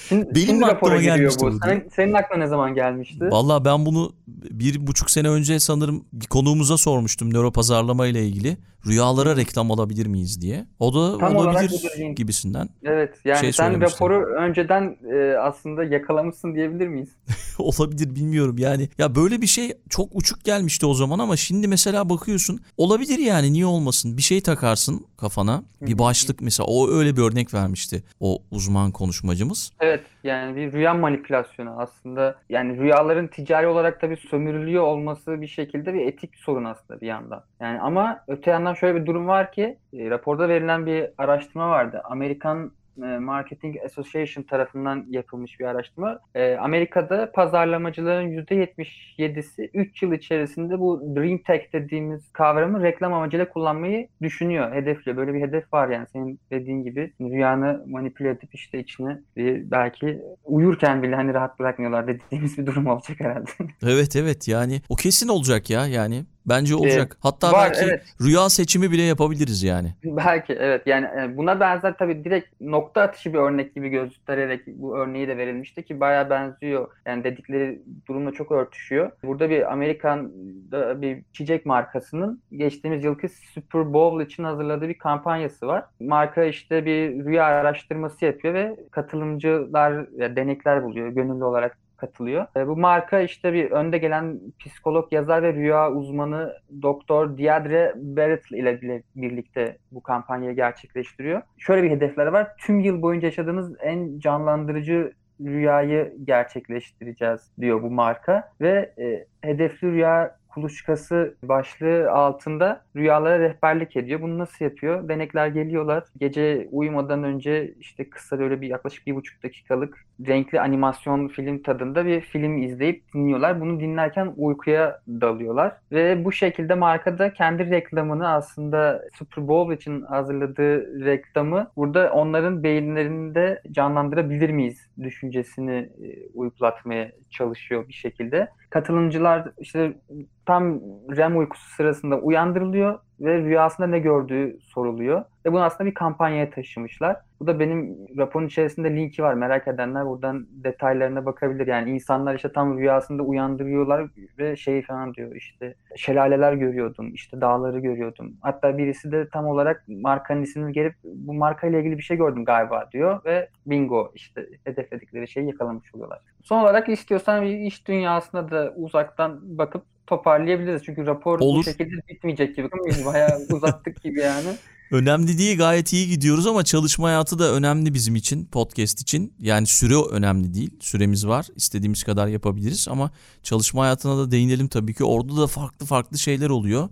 Şimdi, Benim şimdi aklıma gelmişti bu. bu. Senin, senin aklına ne zaman gelmişti? Valla ben bunu bir buçuk sene önce sanırım bir konuğumuza sormuştum nöro pazarlama ile ilgili. Rüyalara reklam alabilir miyiz diye. O da Tam olabilir gibisinden. Evet yani şey sen raporu önceden e, aslında yakalamışsın diyebilir miyiz? olabilir bilmiyorum yani. Ya böyle bir şey çok uçuk gelmişti o zaman ama şimdi mesela bakıyorsun olabilir yani niye olmasın? Bir şey takarsın kafana. Bir başlık mesela o öyle bir örnek vermişti o uzman konuşmacımız. Evet yani bir rüya manipülasyonu aslında yani rüyaların ticari olarak tabii sömürülüyor olması bir şekilde bir etik sorun aslında bir yandan. Yani ama öte yandan şöyle bir durum var ki e, raporda verilen bir araştırma vardı. Amerikan Marketing Association tarafından yapılmış bir araştırma. E, Amerika'da pazarlamacıların %77'si 3 yıl içerisinde bu Dream Tech dediğimiz kavramı reklam amacıyla kullanmayı düşünüyor, hedefliyor. Böyle bir hedef var yani senin dediğin gibi rüyanı manipüle edip işte içine bir belki uyurken bile hani rahat bırakmıyorlar dediğimiz bir durum olacak herhalde. Evet evet yani o kesin olacak ya yani. Bence olacak. Hatta var, belki evet. rüya seçimi bile yapabiliriz yani. Belki evet yani e, buna benzer tabii direkt nokta atışı bir örnek gibi göstererek bu örneği de verilmişti ki bayağı benziyor. Yani dedikleri durumla çok örtüşüyor. Burada bir Amerikan'da bir çiçek markasının geçtiğimiz yılki Super Bowl için hazırladığı bir kampanyası var. Marka işte bir rüya araştırması yapıyor ve katılımcılar ya denekler buluyor. Gönüllü olarak katılıyor. E, bu marka işte bir önde gelen psikolog, yazar ve rüya uzmanı Doktor Diadre Barrett ile birlikte bu kampanyayı gerçekleştiriyor. Şöyle bir hedefler var. Tüm yıl boyunca yaşadığınız en canlandırıcı rüyayı gerçekleştireceğiz diyor bu marka ve e, hedefli rüya kuluçkası başlığı altında rüyalara rehberlik ediyor. Bunu nasıl yapıyor? Denekler geliyorlar. Gece uyumadan önce işte kısa böyle bir yaklaşık bir buçuk dakikalık renkli animasyon film tadında bir film izleyip dinliyorlar. Bunu dinlerken uykuya dalıyorlar. Ve bu şekilde markada kendi reklamını aslında Super Bowl için hazırladığı reklamı burada onların beyinlerinde canlandırabilir miyiz düşüncesini e, uygulatmaya çalışıyor bir şekilde. Katılımcılar işte tam REM uykusu sırasında uyandırılıyor ve rüyasında ne gördüğü soruluyor. Ve bunu aslında bir kampanyaya taşımışlar. Bu da benim raporun içerisinde linki var. Merak edenler buradan detaylarına bakabilir. Yani insanlar işte tam rüyasında uyandırıyorlar ve şey falan diyor işte şelaleler görüyordum, işte dağları görüyordum. Hatta birisi de tam olarak markanın ismini gelip bu markayla ilgili bir şey gördüm galiba diyor ve bingo işte hedefledikleri şeyi yakalamış oluyorlar. Son olarak istiyorsan iş dünyasına da uzaktan bakıp toparlayabiliriz. Çünkü rapor Olur. bu şekilde bitmeyecek gibi. Bayağı uzattık gibi yani. Önemli değil gayet iyi gidiyoruz ama çalışma hayatı da önemli bizim için podcast için. Yani süre önemli değil. Süremiz var. İstediğimiz kadar yapabiliriz ama çalışma hayatına da değinelim tabii ki. Orada da farklı farklı şeyler oluyor.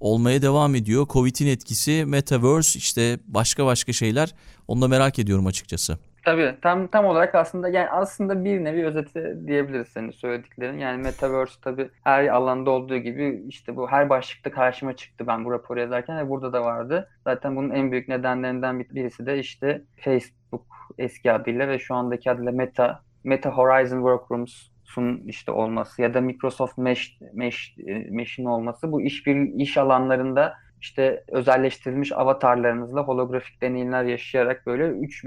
Olmaya devam ediyor. Covid'in etkisi, metaverse işte başka başka şeyler. Onu da merak ediyorum açıkçası. Tabii tam tam olarak aslında yani aslında bir nevi özeti diyebiliriz senin söylediklerin. Yani Metaverse tabii her alanda olduğu gibi işte bu her başlıkta karşıma çıktı ben bu raporu yazarken ve burada da vardı. Zaten bunun en büyük nedenlerinden birisi de işte Facebook eski adıyla ve şu andaki adıyla Meta Meta Horizon Workrooms işte olması ya da Microsoft Mesh, Mesh Mesh'in olması bu iş bir iş alanlarında işte özelleştirilmiş avatarlarınızla holografik deneyimler yaşayarak böyle 3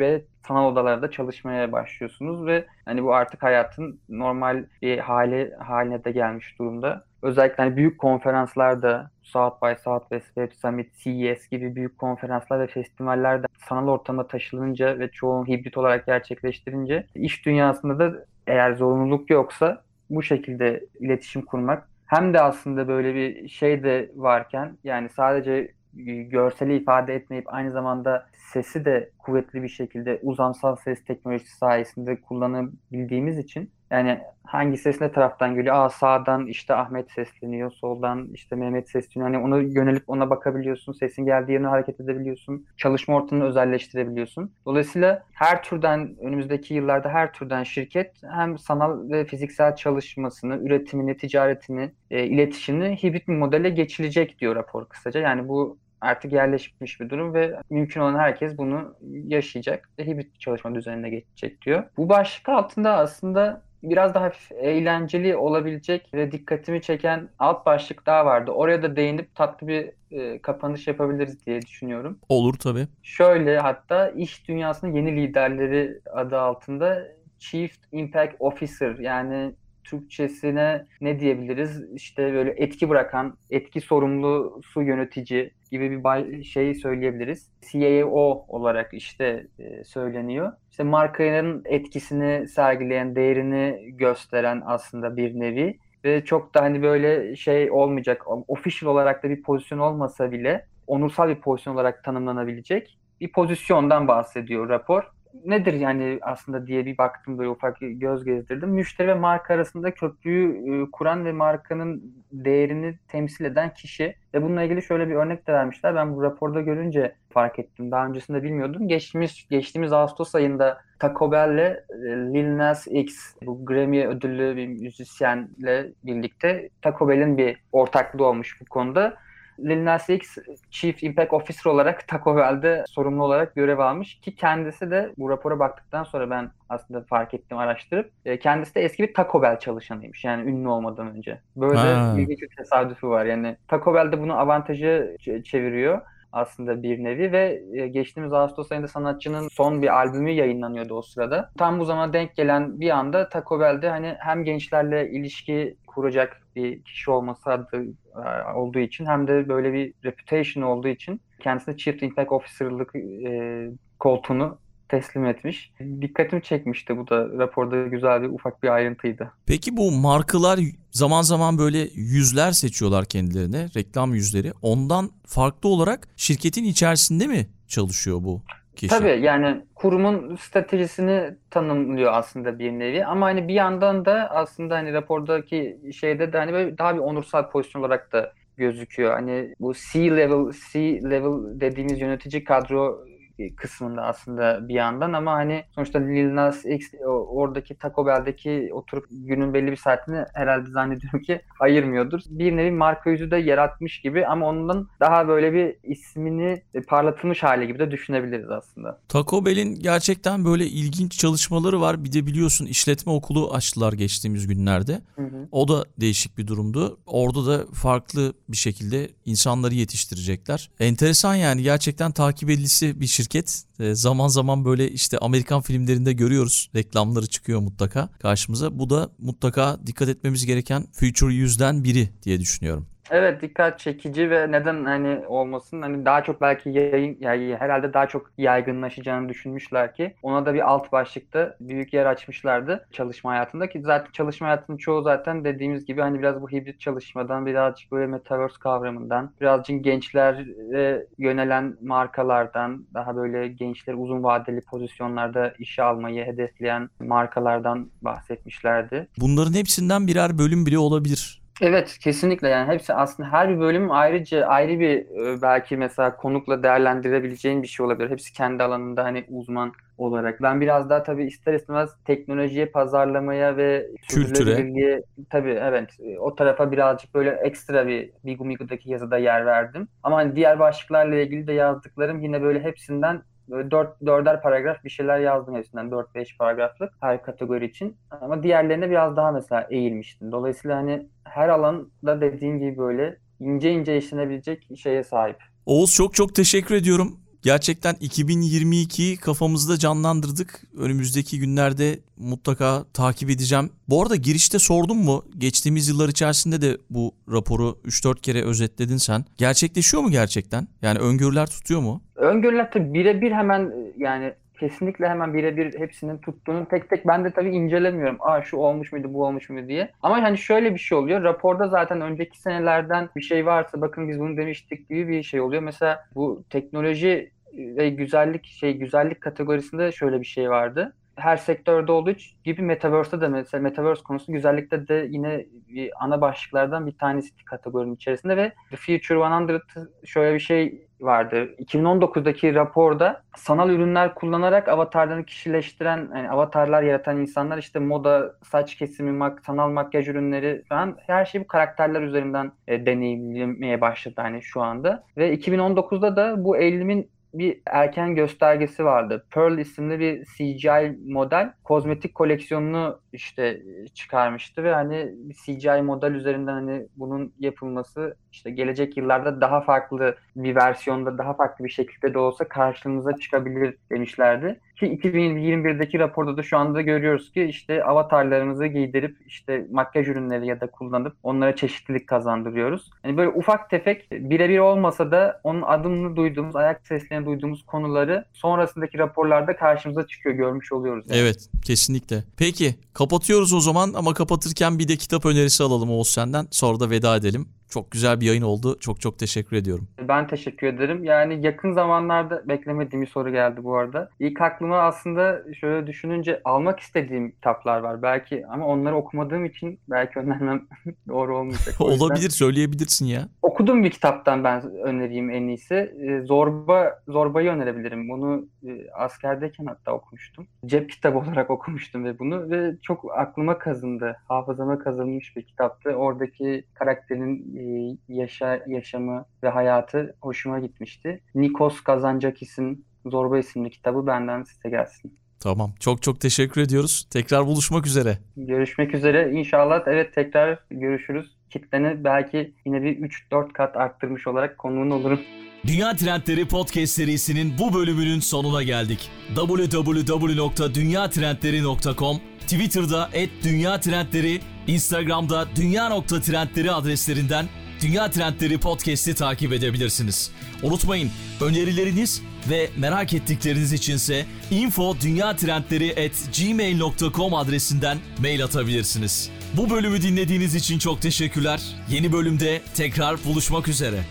sanal odalarda çalışmaya başlıyorsunuz ve hani bu artık hayatın normal bir hali haline de gelmiş durumda. Özellikle hani büyük konferanslarda South by Southwest Web Summit, CES gibi büyük konferanslar ve festivallerde sanal ortama taşılınca ve çoğu hibrit olarak gerçekleştirince iş dünyasında da eğer zorunluluk yoksa bu şekilde iletişim kurmak hem de aslında böyle bir şey de varken yani sadece görseli ifade etmeyip aynı zamanda sesi de kuvvetli bir şekilde uzansal ses teknolojisi sayesinde kullanabildiğimiz için yani hangi ses ne taraftan geliyor? Aa sağdan işte Ahmet sesleniyor, soldan işte Mehmet sesleniyor. Hani onu yönelip ona bakabiliyorsun. Sesin geldiği yerine hareket edebiliyorsun. Çalışma ortamını özelleştirebiliyorsun. Dolayısıyla her türden önümüzdeki yıllarda her türden şirket hem sanal ve fiziksel çalışmasını, üretimini, ticaretini, e, iletişimini hibrit bir modele geçilecek diyor rapor kısaca. Yani bu artık yerleşmiş bir durum ve mümkün olan herkes bunu yaşayacak ve hibrit çalışma düzenine geçecek diyor. Bu başlık altında aslında biraz daha eğlenceli olabilecek ve dikkatimi çeken alt başlık daha vardı. Oraya da değinip tatlı bir e, kapanış yapabiliriz diye düşünüyorum. Olur tabii. Şöyle hatta iş dünyasının yeni liderleri adı altında Chief Impact Officer yani Türkçesine ne diyebiliriz? İşte böyle etki bırakan, etki sorumlusu yönetici gibi bir şey söyleyebiliriz. CAO olarak işte e, söyleniyor. İşte markanın etkisini sergileyen, değerini gösteren aslında bir nevi ve çok da hani böyle şey olmayacak, official olarak da bir pozisyon olmasa bile onursal bir pozisyon olarak tanımlanabilecek bir pozisyondan bahsediyor rapor nedir yani aslında diye bir baktım böyle ufak göz gezdirdim. Müşteri ve marka arasında köprüyü e, kuran ve markanın değerini temsil eden kişi. Ve bununla ilgili şöyle bir örnek de vermişler. Ben bu raporda görünce fark ettim. Daha öncesinde bilmiyordum. Geçtiğimiz geçtiğimiz Ağustos ayında Taco Bell'le e, Lil Nas X bu Grammy ödüllü bir müzisyenle birlikte Taco Bell'in bir ortaklığı olmuş bu konuda Lil Nas X Chief Impact Officer olarak Taco Bell'de sorumlu olarak görev almış ki kendisi de bu rapora baktıktan sonra ben aslında fark ettim araştırıp e, kendisi de eski bir Taco Bell çalışanıymış yani ünlü olmadan önce. Böyle ilginç bir tesadüfü var yani Taco Bell'de bunu avantajı çeviriyor aslında bir nevi ve e, geçtiğimiz Ağustos ayında sanatçının son bir albümü yayınlanıyordu o sırada. Tam bu zaman denk gelen bir anda Taco Bell'de hani hem gençlerle ilişki kuracak bir kişi olması adı e, olduğu için hem de böyle bir reputation olduğu için kendisine Chief Impact Officer'lık e, koltuğunu teslim etmiş. Dikkatimi çekmişti bu da raporda güzel bir ufak bir ayrıntıydı. Peki bu markalar zaman zaman böyle yüzler seçiyorlar kendilerine, reklam yüzleri. Ondan farklı olarak şirketin içerisinde mi çalışıyor bu kişi? Tabii yani kurumun stratejisini tanımlıyor aslında bir nevi ama hani bir yandan da aslında hani rapordaki şeyde de hani böyle daha bir onursal pozisyon olarak da gözüküyor. Hani bu C-level, C-level dediğimiz yönetici kadro kısmında aslında bir yandan ama hani sonuçta Lil Nas X oradaki Taco Bell'deki oturup günün belli bir saatini herhalde zannediyorum ki ayırmıyordur. Bir nevi marka yüzü de yaratmış gibi ama ondan daha böyle bir ismini parlatılmış hali gibi de düşünebiliriz aslında. Taco Bell'in gerçekten böyle ilginç çalışmaları var. Bir de biliyorsun işletme okulu açtılar geçtiğimiz günlerde. Hı hı. O da değişik bir durumdu. Orada da farklı bir şekilde insanları yetiştirecekler. Enteresan yani gerçekten takip edilisi bir şirket şirket. E, zaman zaman böyle işte Amerikan filmlerinde görüyoruz. Reklamları çıkıyor mutlaka karşımıza. Bu da mutlaka dikkat etmemiz gereken Future yüzden biri diye düşünüyorum. Evet dikkat çekici ve neden hani olmasın hani daha çok belki yayın yani herhalde daha çok yaygınlaşacağını düşünmüşler ki ona da bir alt başlıkta büyük yer açmışlardı çalışma hayatında ki zaten çalışma hayatının çoğu zaten dediğimiz gibi hani biraz bu hibrit çalışmadan birazcık böyle metaverse kavramından birazcık gençlere yönelen markalardan daha böyle gençleri uzun vadeli pozisyonlarda işe almayı hedefleyen markalardan bahsetmişlerdi. Bunların hepsinden birer bölüm bile olabilir Evet kesinlikle yani hepsi aslında her bir bölüm ayrıca ayrı bir e, belki mesela konukla değerlendirebileceğin bir şey olabilir. Hepsi kendi alanında hani uzman olarak. Ben biraz daha tabii ister istemez teknolojiye, pazarlamaya ve kültüre tabii evet o tarafa birazcık böyle ekstra bir Bigumigu'daki yazıda yer verdim. Ama hani diğer başlıklarla ilgili de yazdıklarım yine böyle hepsinden Böyle dört, dörder paragraf bir şeyler yazdım hepsinden. 4-5 paragraflık her kategori için. Ama diğerlerine biraz daha mesela eğilmiştim. Dolayısıyla hani her alanda dediğim gibi böyle ince ince işlenebilecek şeye sahip. Oğuz çok çok teşekkür ediyorum. Gerçekten 2022'yi kafamızda canlandırdık. Önümüzdeki günlerde mutlaka takip edeceğim. Bu arada girişte sordum mu? Geçtiğimiz yıllar içerisinde de bu raporu 3-4 kere özetledin sen. Gerçekleşiyor mu gerçekten? Yani öngörüler tutuyor mu? Öngörüler tabii birebir hemen yani kesinlikle hemen birebir hepsinin tuttuğunu tek tek ben de tabii incelemiyorum. Aa şu olmuş muydu bu olmuş muydu diye. Ama hani şöyle bir şey oluyor. Raporda zaten önceki senelerden bir şey varsa bakın biz bunu demiştik gibi bir şey oluyor. Mesela bu teknoloji ve güzellik şey güzellik kategorisinde şöyle bir şey vardı. Her sektörde olduğu gibi Metaverse'de de mesela Metaverse konusu güzellikte de yine bir ana başlıklardan bir tanesi kategorinin içerisinde ve The Future 100 şöyle bir şey vardı. 2019'daki raporda sanal ürünler kullanarak avatarlarını kişileştiren, yani avatarlar yaratan insanlar işte moda, saç kesimi, mak sanal makyaj ürünleri falan her şey bu karakterler üzerinden e, deneyimlemeye başladı hani şu anda. Ve 2019'da da bu eğilimin bir erken göstergesi vardı. Pearl isimli bir CGI model kozmetik koleksiyonunu işte çıkarmıştı ve hani CGI model üzerinden hani bunun yapılması işte gelecek yıllarda daha farklı bir versiyonda daha farklı bir şekilde de olsa karşımıza çıkabilir demişlerdi. Ki 2021'deki raporda da şu anda görüyoruz ki işte avatarlarımızı giydirip işte makyaj ürünleri ya da kullanıp onlara çeşitlilik kazandırıyoruz. Yani böyle ufak tefek birebir olmasa da onun adını duyduğumuz, ayak seslerini duyduğumuz konuları sonrasındaki raporlarda karşımıza çıkıyor, görmüş oluyoruz. Yani. Evet, kesinlikle. Peki, kapatıyoruz o zaman ama kapatırken bir de kitap önerisi alalım Oğuz senden. Sonra da veda edelim. Çok güzel bir yayın oldu. Çok çok teşekkür ediyorum. Ben teşekkür ederim. Yani yakın zamanlarda beklemediğim bir soru geldi bu arada. İlk aklıma aslında şöyle düşününce almak istediğim kitaplar var. Belki ama onları okumadığım için belki önermem doğru olmayacak. Olabilir söyleyebilirsin ya. Okuduğum bir kitaptan ben önereyim en iyisi. Ee, Zorba Zorba'yı önerebilirim. Bunu e, askerdeyken hatta okumuştum. Cep kitabı olarak okumuştum ve bunu ve çok aklıma kazındı. Hafızama kazınmış bir kitaptı. Oradaki karakterin e, yaşa, yaşamı ve hayatı hoşuma gitmişti. Nikos Kazantzakis'in Zorba isimli kitabı benden size gelsin. Tamam. Çok çok teşekkür ediyoruz. Tekrar buluşmak üzere. Görüşmek üzere. İnşallah evet tekrar görüşürüz. Kitleni belki yine bir 3-4 kat arttırmış olarak konuğun olurum. Dünya Trendleri Podcast serisinin bu bölümünün sonuna geldik. www.dünyatrendleri.com Twitter'da @dünya trendleri, Instagram'da dünya.trendleri adreslerinden Dünya Trendleri Podcast'i takip edebilirsiniz. Unutmayın önerileriniz ve merak ettikleriniz içinse info gmail.com adresinden mail atabilirsiniz. Bu bölümü dinlediğiniz için çok teşekkürler. Yeni bölümde tekrar buluşmak üzere.